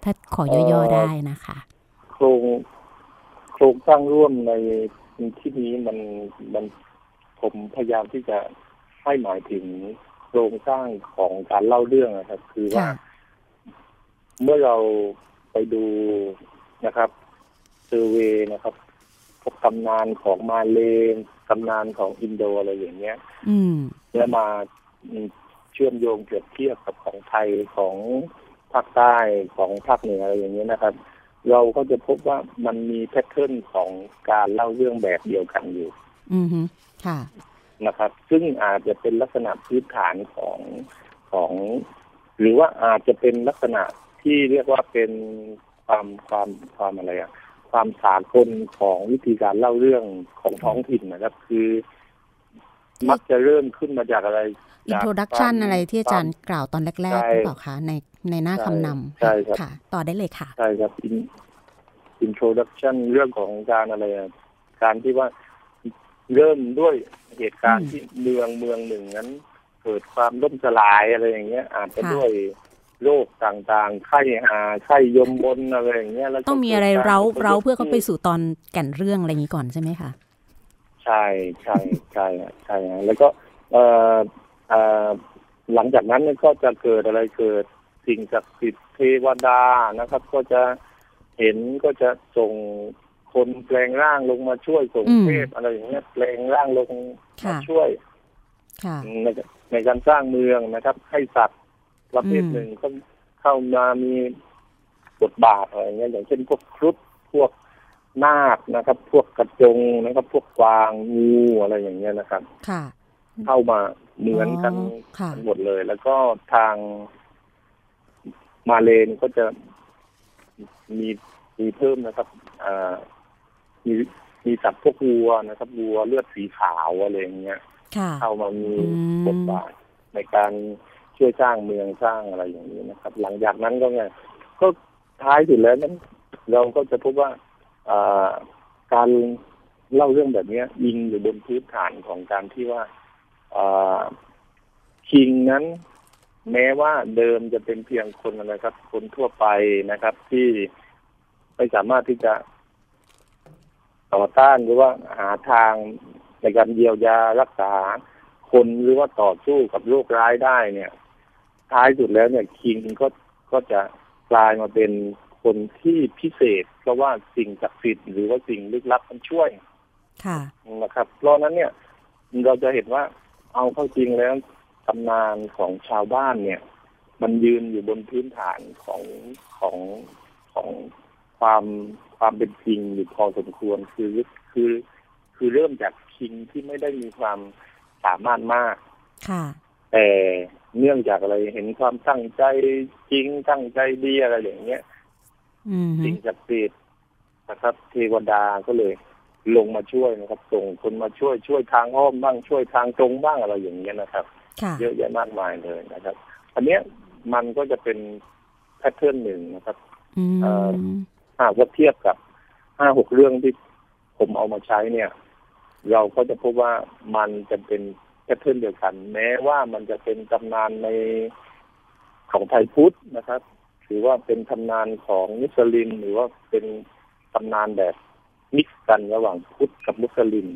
S2: ถ้าขอย่อๆได้นะคะ
S5: โครงโครงสร้างร่วมในที่นี้มันมันผมพยายามที่จะให้หมายถึงโครงสร้างของการเล่าเรื่องนะครับ คือว่า
S2: ค่ะ
S5: เมื่อเราไปดูนะครับเซอร์เวย์นะครับพวกตำนานของมาเลย์ ตำนานของอินโดอะไรอย่างเงี้ย
S2: อืม
S5: แล้วมาอืมเชื่อมโยงเปรียบเทียบกับของไทยของภาคใต้ของภาคเหนืออะไรอย่างเงี้ยนะครับ เราก็จะพบว่ามันมีแพทเทิร์นของการเล่าเรื่องแบบเดียวกันอยู่
S2: อืมฮึค่ะ
S5: นะครับ ซึ่งอาจจะเป็นลักษณะพื้นฐานของของ หรือว่าอาจจะเป็นลักษณะที่เรียกว่าเป็นความความความอะไรอะ ความสากลของวิธีการเล่าเรื่องของท้องถิ่นนะครับ คือ มักจะเริ่มขึ้นมาจากอะไรจาก
S2: introduction
S5: ความ
S2: อะไรที่อาจารย์กล่าวตอนแรกๆ
S5: ใช่
S2: หรือเปล่าคะในในหน้าคำนำ
S5: ใช่ครับ
S2: ค่ะต่อได้เลยค่ะ
S5: ใช่ครับ introduction เรื่องของการอะไรอะการที่ว่าเริ่มด้วยเหตุการณ์ที่เมืองเมืองหนึ่งนั้น เกิดความล่มสลายอะไรอย่างเงี้ย อาจจะด้วย โรคต่างๆ ไข้ห่าไข้ยมบนอะไรอย่างเงี้ยแล้ว
S2: ต้องมีอะไรเร้าเร้าเพื่อเขาไปสู่ตอนแก่นเรื่องอะไรอย่างนี้ก่อนใช่ไหมคะ
S5: ใช่ใช่ใช่ใช่แล้วก็เอ่อเอ่อหลังจากนั้นก็จะเกิดอะไรเกิดสิ่งศักดิ์สิทธิ์เทวดานะครับ ก็จะเห็นก็จะส่งคนแปลงร่างลงมาช่วยส่งเทพอะไรอย่างเงี้ยแปลงร่างลงมาช่วยในในการสร้างเมืองนะครับ ให้สัตว์ ประเภทหนึ่งก็เข้ามามีบทบาทอะไรเงี้ยอย่างเช่นพวกครุฑพวกนาคนะครับ พวกกระจงนะครับ พวกกวางงูอะไรอย่างเงี้ยนะครับ
S2: ค่ะ
S5: เข้ามาเหมือนกันหมดเลย แล้วก็ทางมาเลนก็จะมีมีเพิ่มนะครับอ่ามีมีสัตว์พวกวัวนะครับวัวเลือดสีขาวอะไรอย่างเงี้ยเข้ามามีบทบาทในการ ช่วยสร้างเมืองสร้างอะไรอย่างนี้นะครับ หลังจากนั้นก็ไงก็ท้ายสุดแล้วนั้น เราก็จะพบว่าการเล่าเรื่องแบบนี้ยิงอยู่บนพื้นฐานของการที่ว่าคิงนั้น แม้ว่าเดิมจะเป็นเพียงคนอะไรครับ คนทั่วไปนะครับ ที่ไม่สามารถที่จะต่อต้านหรือว่าหาทางในการเยียวยารักษาคนหรือว่าต่อสู้กับโรคร้ายได้เนี่ย ท้ายสุดแล้วเนี่ยคิงก็ก็จะกลายมาเป็นคนที่พิเศษ เพราะว่าสิ่งศักดิ์สิทธิ์หรือว่าสิ่งลึกลับมันช่วย
S2: ค่ะ
S5: นะครับ เพราะนั้นเนี่ยเราจะเห็นว่าเอาเข้าจริงแล้วตำนานของชาวบ้านเนี่ย มันยืนอยู่บนพื้นฐานของของของความความเป็นจริงอยู่พอสมควรคือคือคือเริ่มจากคิงที่ไม่ได้มีความสามารถมาก
S2: ค่ะ
S5: แต่ เนื่องจากอะไรเห็นความตั้งใจจริงตั้งใจดีอะไรอย่างเงี้ยสิ่งศักดิ์สิทธิ์นะครับ เทวดาก็เลย ลงมาช่วยนะครับส่งคนมาช่วยช่วยทางอ้อมบ้างช่วยทางตรงบ้างอะไรอย่างเงี้ยนะครับ เยอะแยะมากมายเลยนะครับ อันเนี้ยมันก็จะเป็น pattern หนึ่งนะครับหากว่าเทียบกับห้าหกเรื่องที่ผมเอามาใช้เนี่ย เราก็จะพบว่ามันจะเป็น pattern เดียวกัน แม้ว่ามันจะเป็นตำนานในของไทยพุทธนะครับถือว่าเป็นตำนานของมุสลิม หรือว่าเป็นตำนานแบบ mix กันระหว่างพุทธกับมุสลิม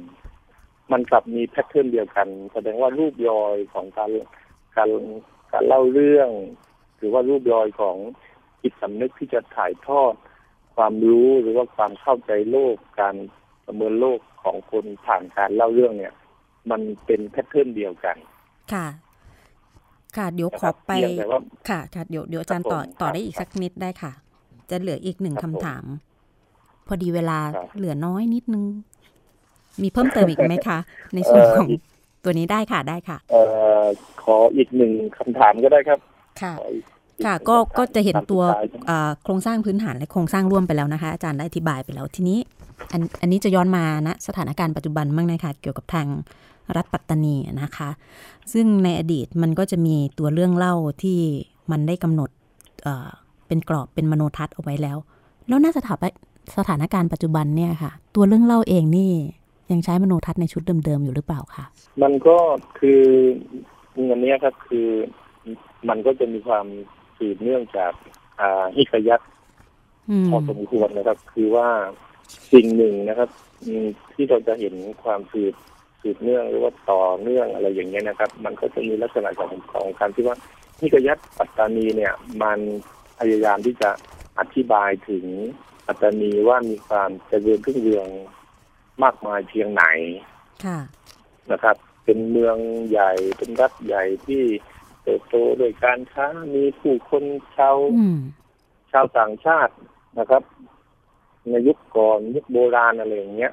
S5: มันกลับมี pattern เดียวกัน แสดงว่ารูปรอยของการการการเล่าเรื่อง หรือว่ารูปรอยของจิตสำนึกที่จะถ่ายทอด ความรู้หรือว่าความเข้าใจโลกการประเมินโลกของคนผ่านการเล่าเรื่องเนี่ย มันเป็นแพทเทิร์นเดียวกัน
S2: ค่ะ ค่ะเดี๋ยวขอไปค่ะค่ะเดี๋ยวเดี๋ยวอาจารย์ต่อต่อได้อีกสักนิดได้ค่ะ จะเหลืออีกหนึ่งคำถาม พอดีเวลาเหลือน้อยนิดนึง มีเพิ่มเติมอีกไหมคะ ในส่วนของตัวนี้ได้ค่ะได้ค่ะ
S5: เอ่อขออีกหนึ่งคำถามก็ได้ครับ
S2: ค่ะ ค่ะก็ก็จะเห็นตัวโครงสร้างพื้นฐานและโครงสร้างร่วมไปแล้วนะคะ อาจารย์ได้อธิบายไปแล้วทีนี้อันอันนี้จะย้อนมานะสถานการณ์ปัจจุบันบ้างนะคะเกี่ยวกับทาง รัฐปัตตานีนะคะ ซึ่งในอดีตมันก็จะมีตัวเรื่องเล่าที่มันได้กำหนดเป็นกรอบเป็นมโนทัศน์เอาไว้แล้ว แล้วน่าสถาสถานการณ์ปัจจุบันเนี่ยค่ะ ตัวเรื่องเล่าเองนี่ยังใช้มโนทัศน์ในชุดเดิมๆอยู่หรือเปล่าคะ
S5: มันก็คืออันนี้ครับคือมันก็จะมีความสืบเนื่องจากอ่าฮิกยัตพอสมควรนะครับ คือว่าสิ่งหนึ่งนะครับที่เราจะเห็นความสืบ สืบเนื่องหรือว่าต่อเนื่องอะไรอย่างเงี้ยนะครับ มันก็จะมีลักษณะของของการที่ว่าฮิกยัตปัตตานีเนี่ย มันพยายามที่จะอธิบายถึงปัตตานีว่ามีความเจริญรุ่งเรืองมากมายเพียงไหนนะครับ เป็นเมืองใหญ่เป็นรัฐใหญ่ที่เติบโตโดยการค้ามีผู้คนชาวชาวต่างชาตินะครับ ในยุคก่อนยุคโบราณอะไรอย่างเงี้ย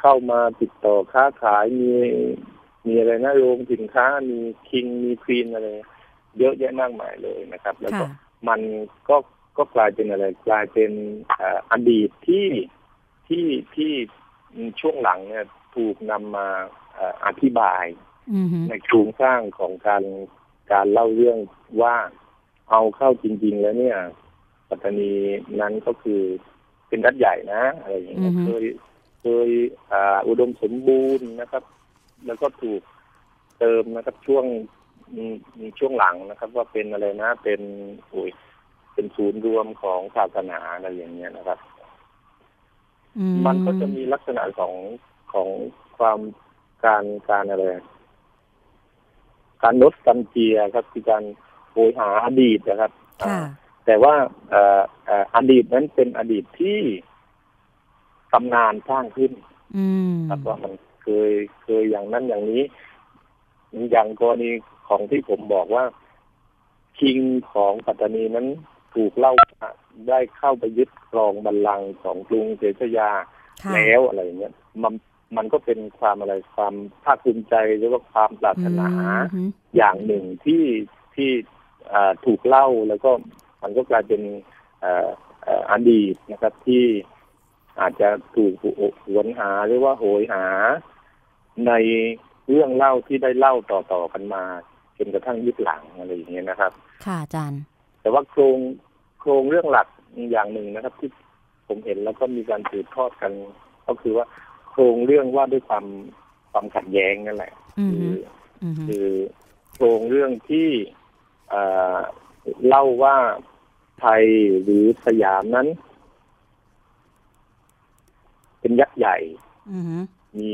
S5: เข้ามาติดต่อค้าขายมีมีอะไรนะโรงสินค้ามีคิงมีควีนอะไร เยอะแยะมากมายเลยนะครับ แล้วก็มันก็ก็กลายเป็นอะไรกลายเป็นอดีตที่ที่ที่ช่วงหลังเนี่ยถูกนำมาอธิบายในโครงสร้างของการการเล่าเรื่องว่าเอาเข้าจริง ๆ แล้วเนี่ย ปัตตานีนั้นก็คือเป็นรัฐใหญ่นะ อะไรอย่างเงี้ยเคย เคยอ่าอุดมสมบูรณ์นะครับ แล้วก็ถูกเติมนะครับ ช่วงอืมช่วงหลังนะครับ ว่าเป็นอะไรนะ เป็นโอ้ยเป็นศูนย์รวมของศาสนาอะไรอย่างเงี้ยนะครับ
S2: อื
S5: มันก็จะมีลักษณะของของความการการอะไรการลดกันเจียครับคือการโหยหาอดีตนะครับ
S2: ค่ะ
S5: แต่ว่าเอ่อเอ่ออดีตนั้นเป็นอดีตที่ ตำนานสร้างขึ้น
S2: อืม
S5: ครับว่ามันเคยเคยอย่างนั้นอย่างนี้อย่างกรณีของที่ผมบอกว่า คิงของปัตตานีนั้นถูกเล่าว่าได้เข้าไปยึดครองบัลลังก์ของกรุงเจษยา
S2: ค่ะ
S5: แล้วอะไรอย่างเงี้ยมันมันก็เป็นความอะไรความภาคภูมิใจหรือว่าความปรารถนา
S2: อืม
S5: อย่างหนึ่งที่ที่อ่าถูกเล่าแล้วก็มันก็กลายเป็นเอ่อเอ่ออดีตนะครับที่ อาจจะถูกหวนหาหรือว่าโหยหา ในเรื่องเล่าที่ได้เล่าต่อๆกันมาจนกระทั่งยุคหลังอะไรอย่างเงี้ยนะครับ
S2: ค่ะอาจารย์
S5: แต่ว่าโครงโครงเรื่องหลักอย่างหนึ่งนะครับ ที่ผมเห็นแล้วก็มีการสืบทอดกัน ก็คือว่าโครงเรื่องว่าด้วยความความขัดแย้งนั่นแหละ
S2: อืม
S5: คือ
S2: อืม
S5: คือโครงเรื่องที่เอ่อเล่าว่าไทยหรือสยามนั้น เป็นยักษ์ใหญ่
S2: อืม
S5: มี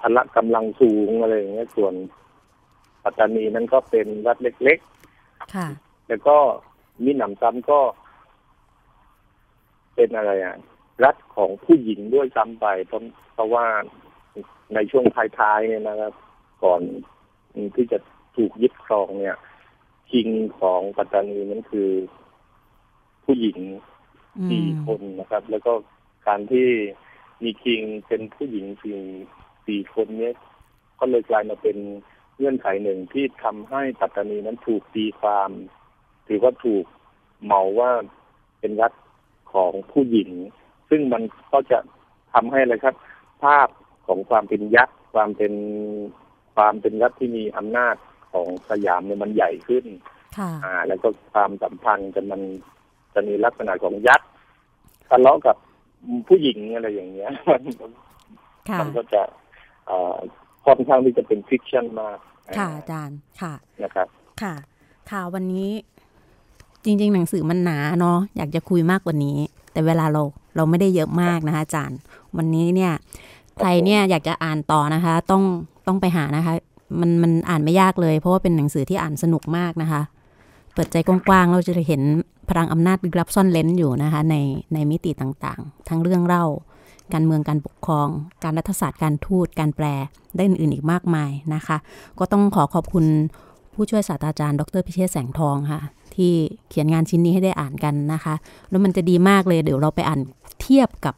S5: พละกำลังสูงอะไรอย่างเงี้ยส่วนปัตตานีนั้นก็เป็นรัฐเล็ก
S2: ค่ะ
S5: ๆแล้วก็มีหนำซ้ำก็ เป็นอะไรอะรัฐของผู้หญิงด้วยซ้ำไปเพราะเพราะว่าในช่วงท้ายๆเนี่ยนะครับ ก่อนที่จะถูกยึดครองเนี่ยคิงของปัตตานีนั้นคือผู้หญิง
S2: อืม
S5: สี่คนนะครับ แล้วก็ การที่มีคิงเป็นผู้หญิงสี่สี่คนเนี้ยก็เลยกลายมาเป็นเงื่อนไขหนึ่งที่ทำให้ปัตตานีนั้นถูกตีความ ถือว่าถูกเหมาว่าเป็นรัฐของผู้หญิง ซึ่งมันก็จะทำให้อะไรครับ ภาพของความเป็นยักษ์ความเป็นความเป็นรัฐที่มีอำนาจของสยามเนี่ยมันใหญ่ขึ้น
S2: ค่ะ
S5: อ่า แล้วก็ความสัมพันธ์กันมันจะมีลักษณะของยักษ์ทะเลาะกับ ผู้หญิงอะไรอย่างเงี้ย มัน
S2: ค่ะ
S5: มันก็จะเอ่อค่อนข้างที่จะเป็นฟิกชันมาก
S2: ค่ะอาจารย์ค่ะ
S5: นะครับ
S2: ค่ะ ค่ะวันนี้จริง ๆ หนังสือมันหนาเนาะอยากจะคุยมากกว่านี้ แต่เวลาเราเราไม่ได้เยอะมากนะคะอาจารย์ วันนี้เนี่ยใครเนี่ยอยากจะอ่านต่อนะคะ ต้องต้องไปหานะคะ มันมันอ่านไม่ยากเลย เพราะว่าเป็นหนังสือที่อ่านสนุกมากนะคะ เปิดใจกว้างๆ เราจะเห็นพลังอำนาจลึกลับซ่อนเลนอยู่นะคะในในมิติต่างๆ ทั้งเรื่องเล่า การเมืองการปกครอง การรัฐศาสตร์การทูตการแปลได้อื่นๆอีกมากมายนะคะ ก็ต้องขอขอบคุณผู้ช่วยศาสตราจารย์ ดรพิเชษแสงทองค่ะ ที่เขียนงานชิ้นนี้ให้ได้อ่านกันนะคะ แล้วมันจะดีมากเลยเดี๋ยวเราไปอ่านเทียบกับ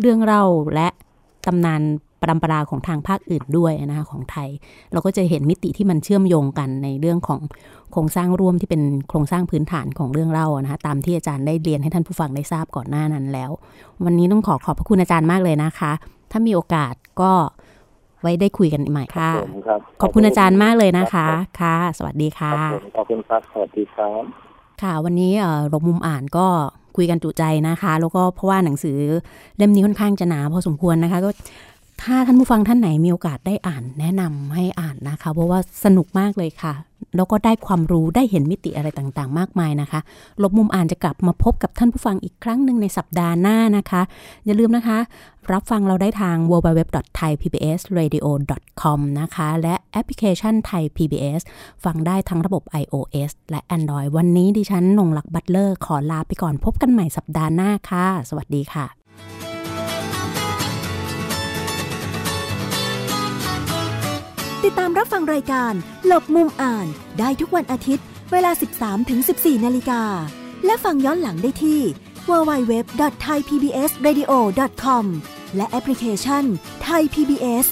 S2: เรื่องเล่าและตำนานปรำปราของทางภาคอื่นด้วยนะคะของไทย เราก็จะเห็นมิติที่มันเชื่อมโยงกันในเรื่องของ โครงสร้างร่วมที่เป็นโครงสร้างพื้นฐานของเรื่องเล่านะคะตามที่อาจารย์ได้เรียนให้ท่านผู้ฟังได้ทราบก่อนหน้านั้นแล้ว วันนี้ต้องขอขอบพระคุณอาจารย์มากเลยนะคะ ถ้ามีโอกาสก็ไว้ได้คุยกันใหม่ค่ะ
S5: ผมครับ
S2: ขอบคุณอาจารย์มากเลยนะคะ ค่ะ สวัสดี
S5: ครั
S2: ค่ะ
S5: บผมขอบคุณครับ สวัสดีครับ
S2: ค่ะ วันนี้เอ่อรบมุมอ่านก็คุยกันจุใจนะคะ แล้วก็เพราะว่าหนังสือเล่มนี้ค่อนข้างจะหนาพอสมควรนะคะ ก็ ถ้าท่านผู้ฟังท่านไหนมีโอกาสได้อ่านแนะนำให้อ่านนะคะ เพราะว่าสนุกมากเลยค่ะ แล้วก็ได้ความรู้ได้เห็นมิติอะไรต่างๆ มากมายนะคะ ลบมุมอ่านจะกลับมาพบกับท่านผู้ฟังอีกครั้งหนึ่งในสัปดาห์หน้านะคะ อย่าลืมนะคะ รับฟังเราได้ทาง www.thaipbsradio.com นะคะ และแอปพลิเคชันไทย PBS ฟังได้ทั้งระบบ iOS และ Android วันนี้ดิฉันนงลักษ์บัตเลอร์ขอลาไปก่อนพบกันใหม่สัปดาห์หน้าค่ะ สวัสดีค่ะ
S1: ติดตามรับฟังรายการ หลบมุมอ่านได้ทุกวันอาทิตย์ เวลา 13-14 นาฬิกา และฟังย้อนหลังได้ที่ www.thaipbsradio.com และแอปพลิเคชัน Thai PBS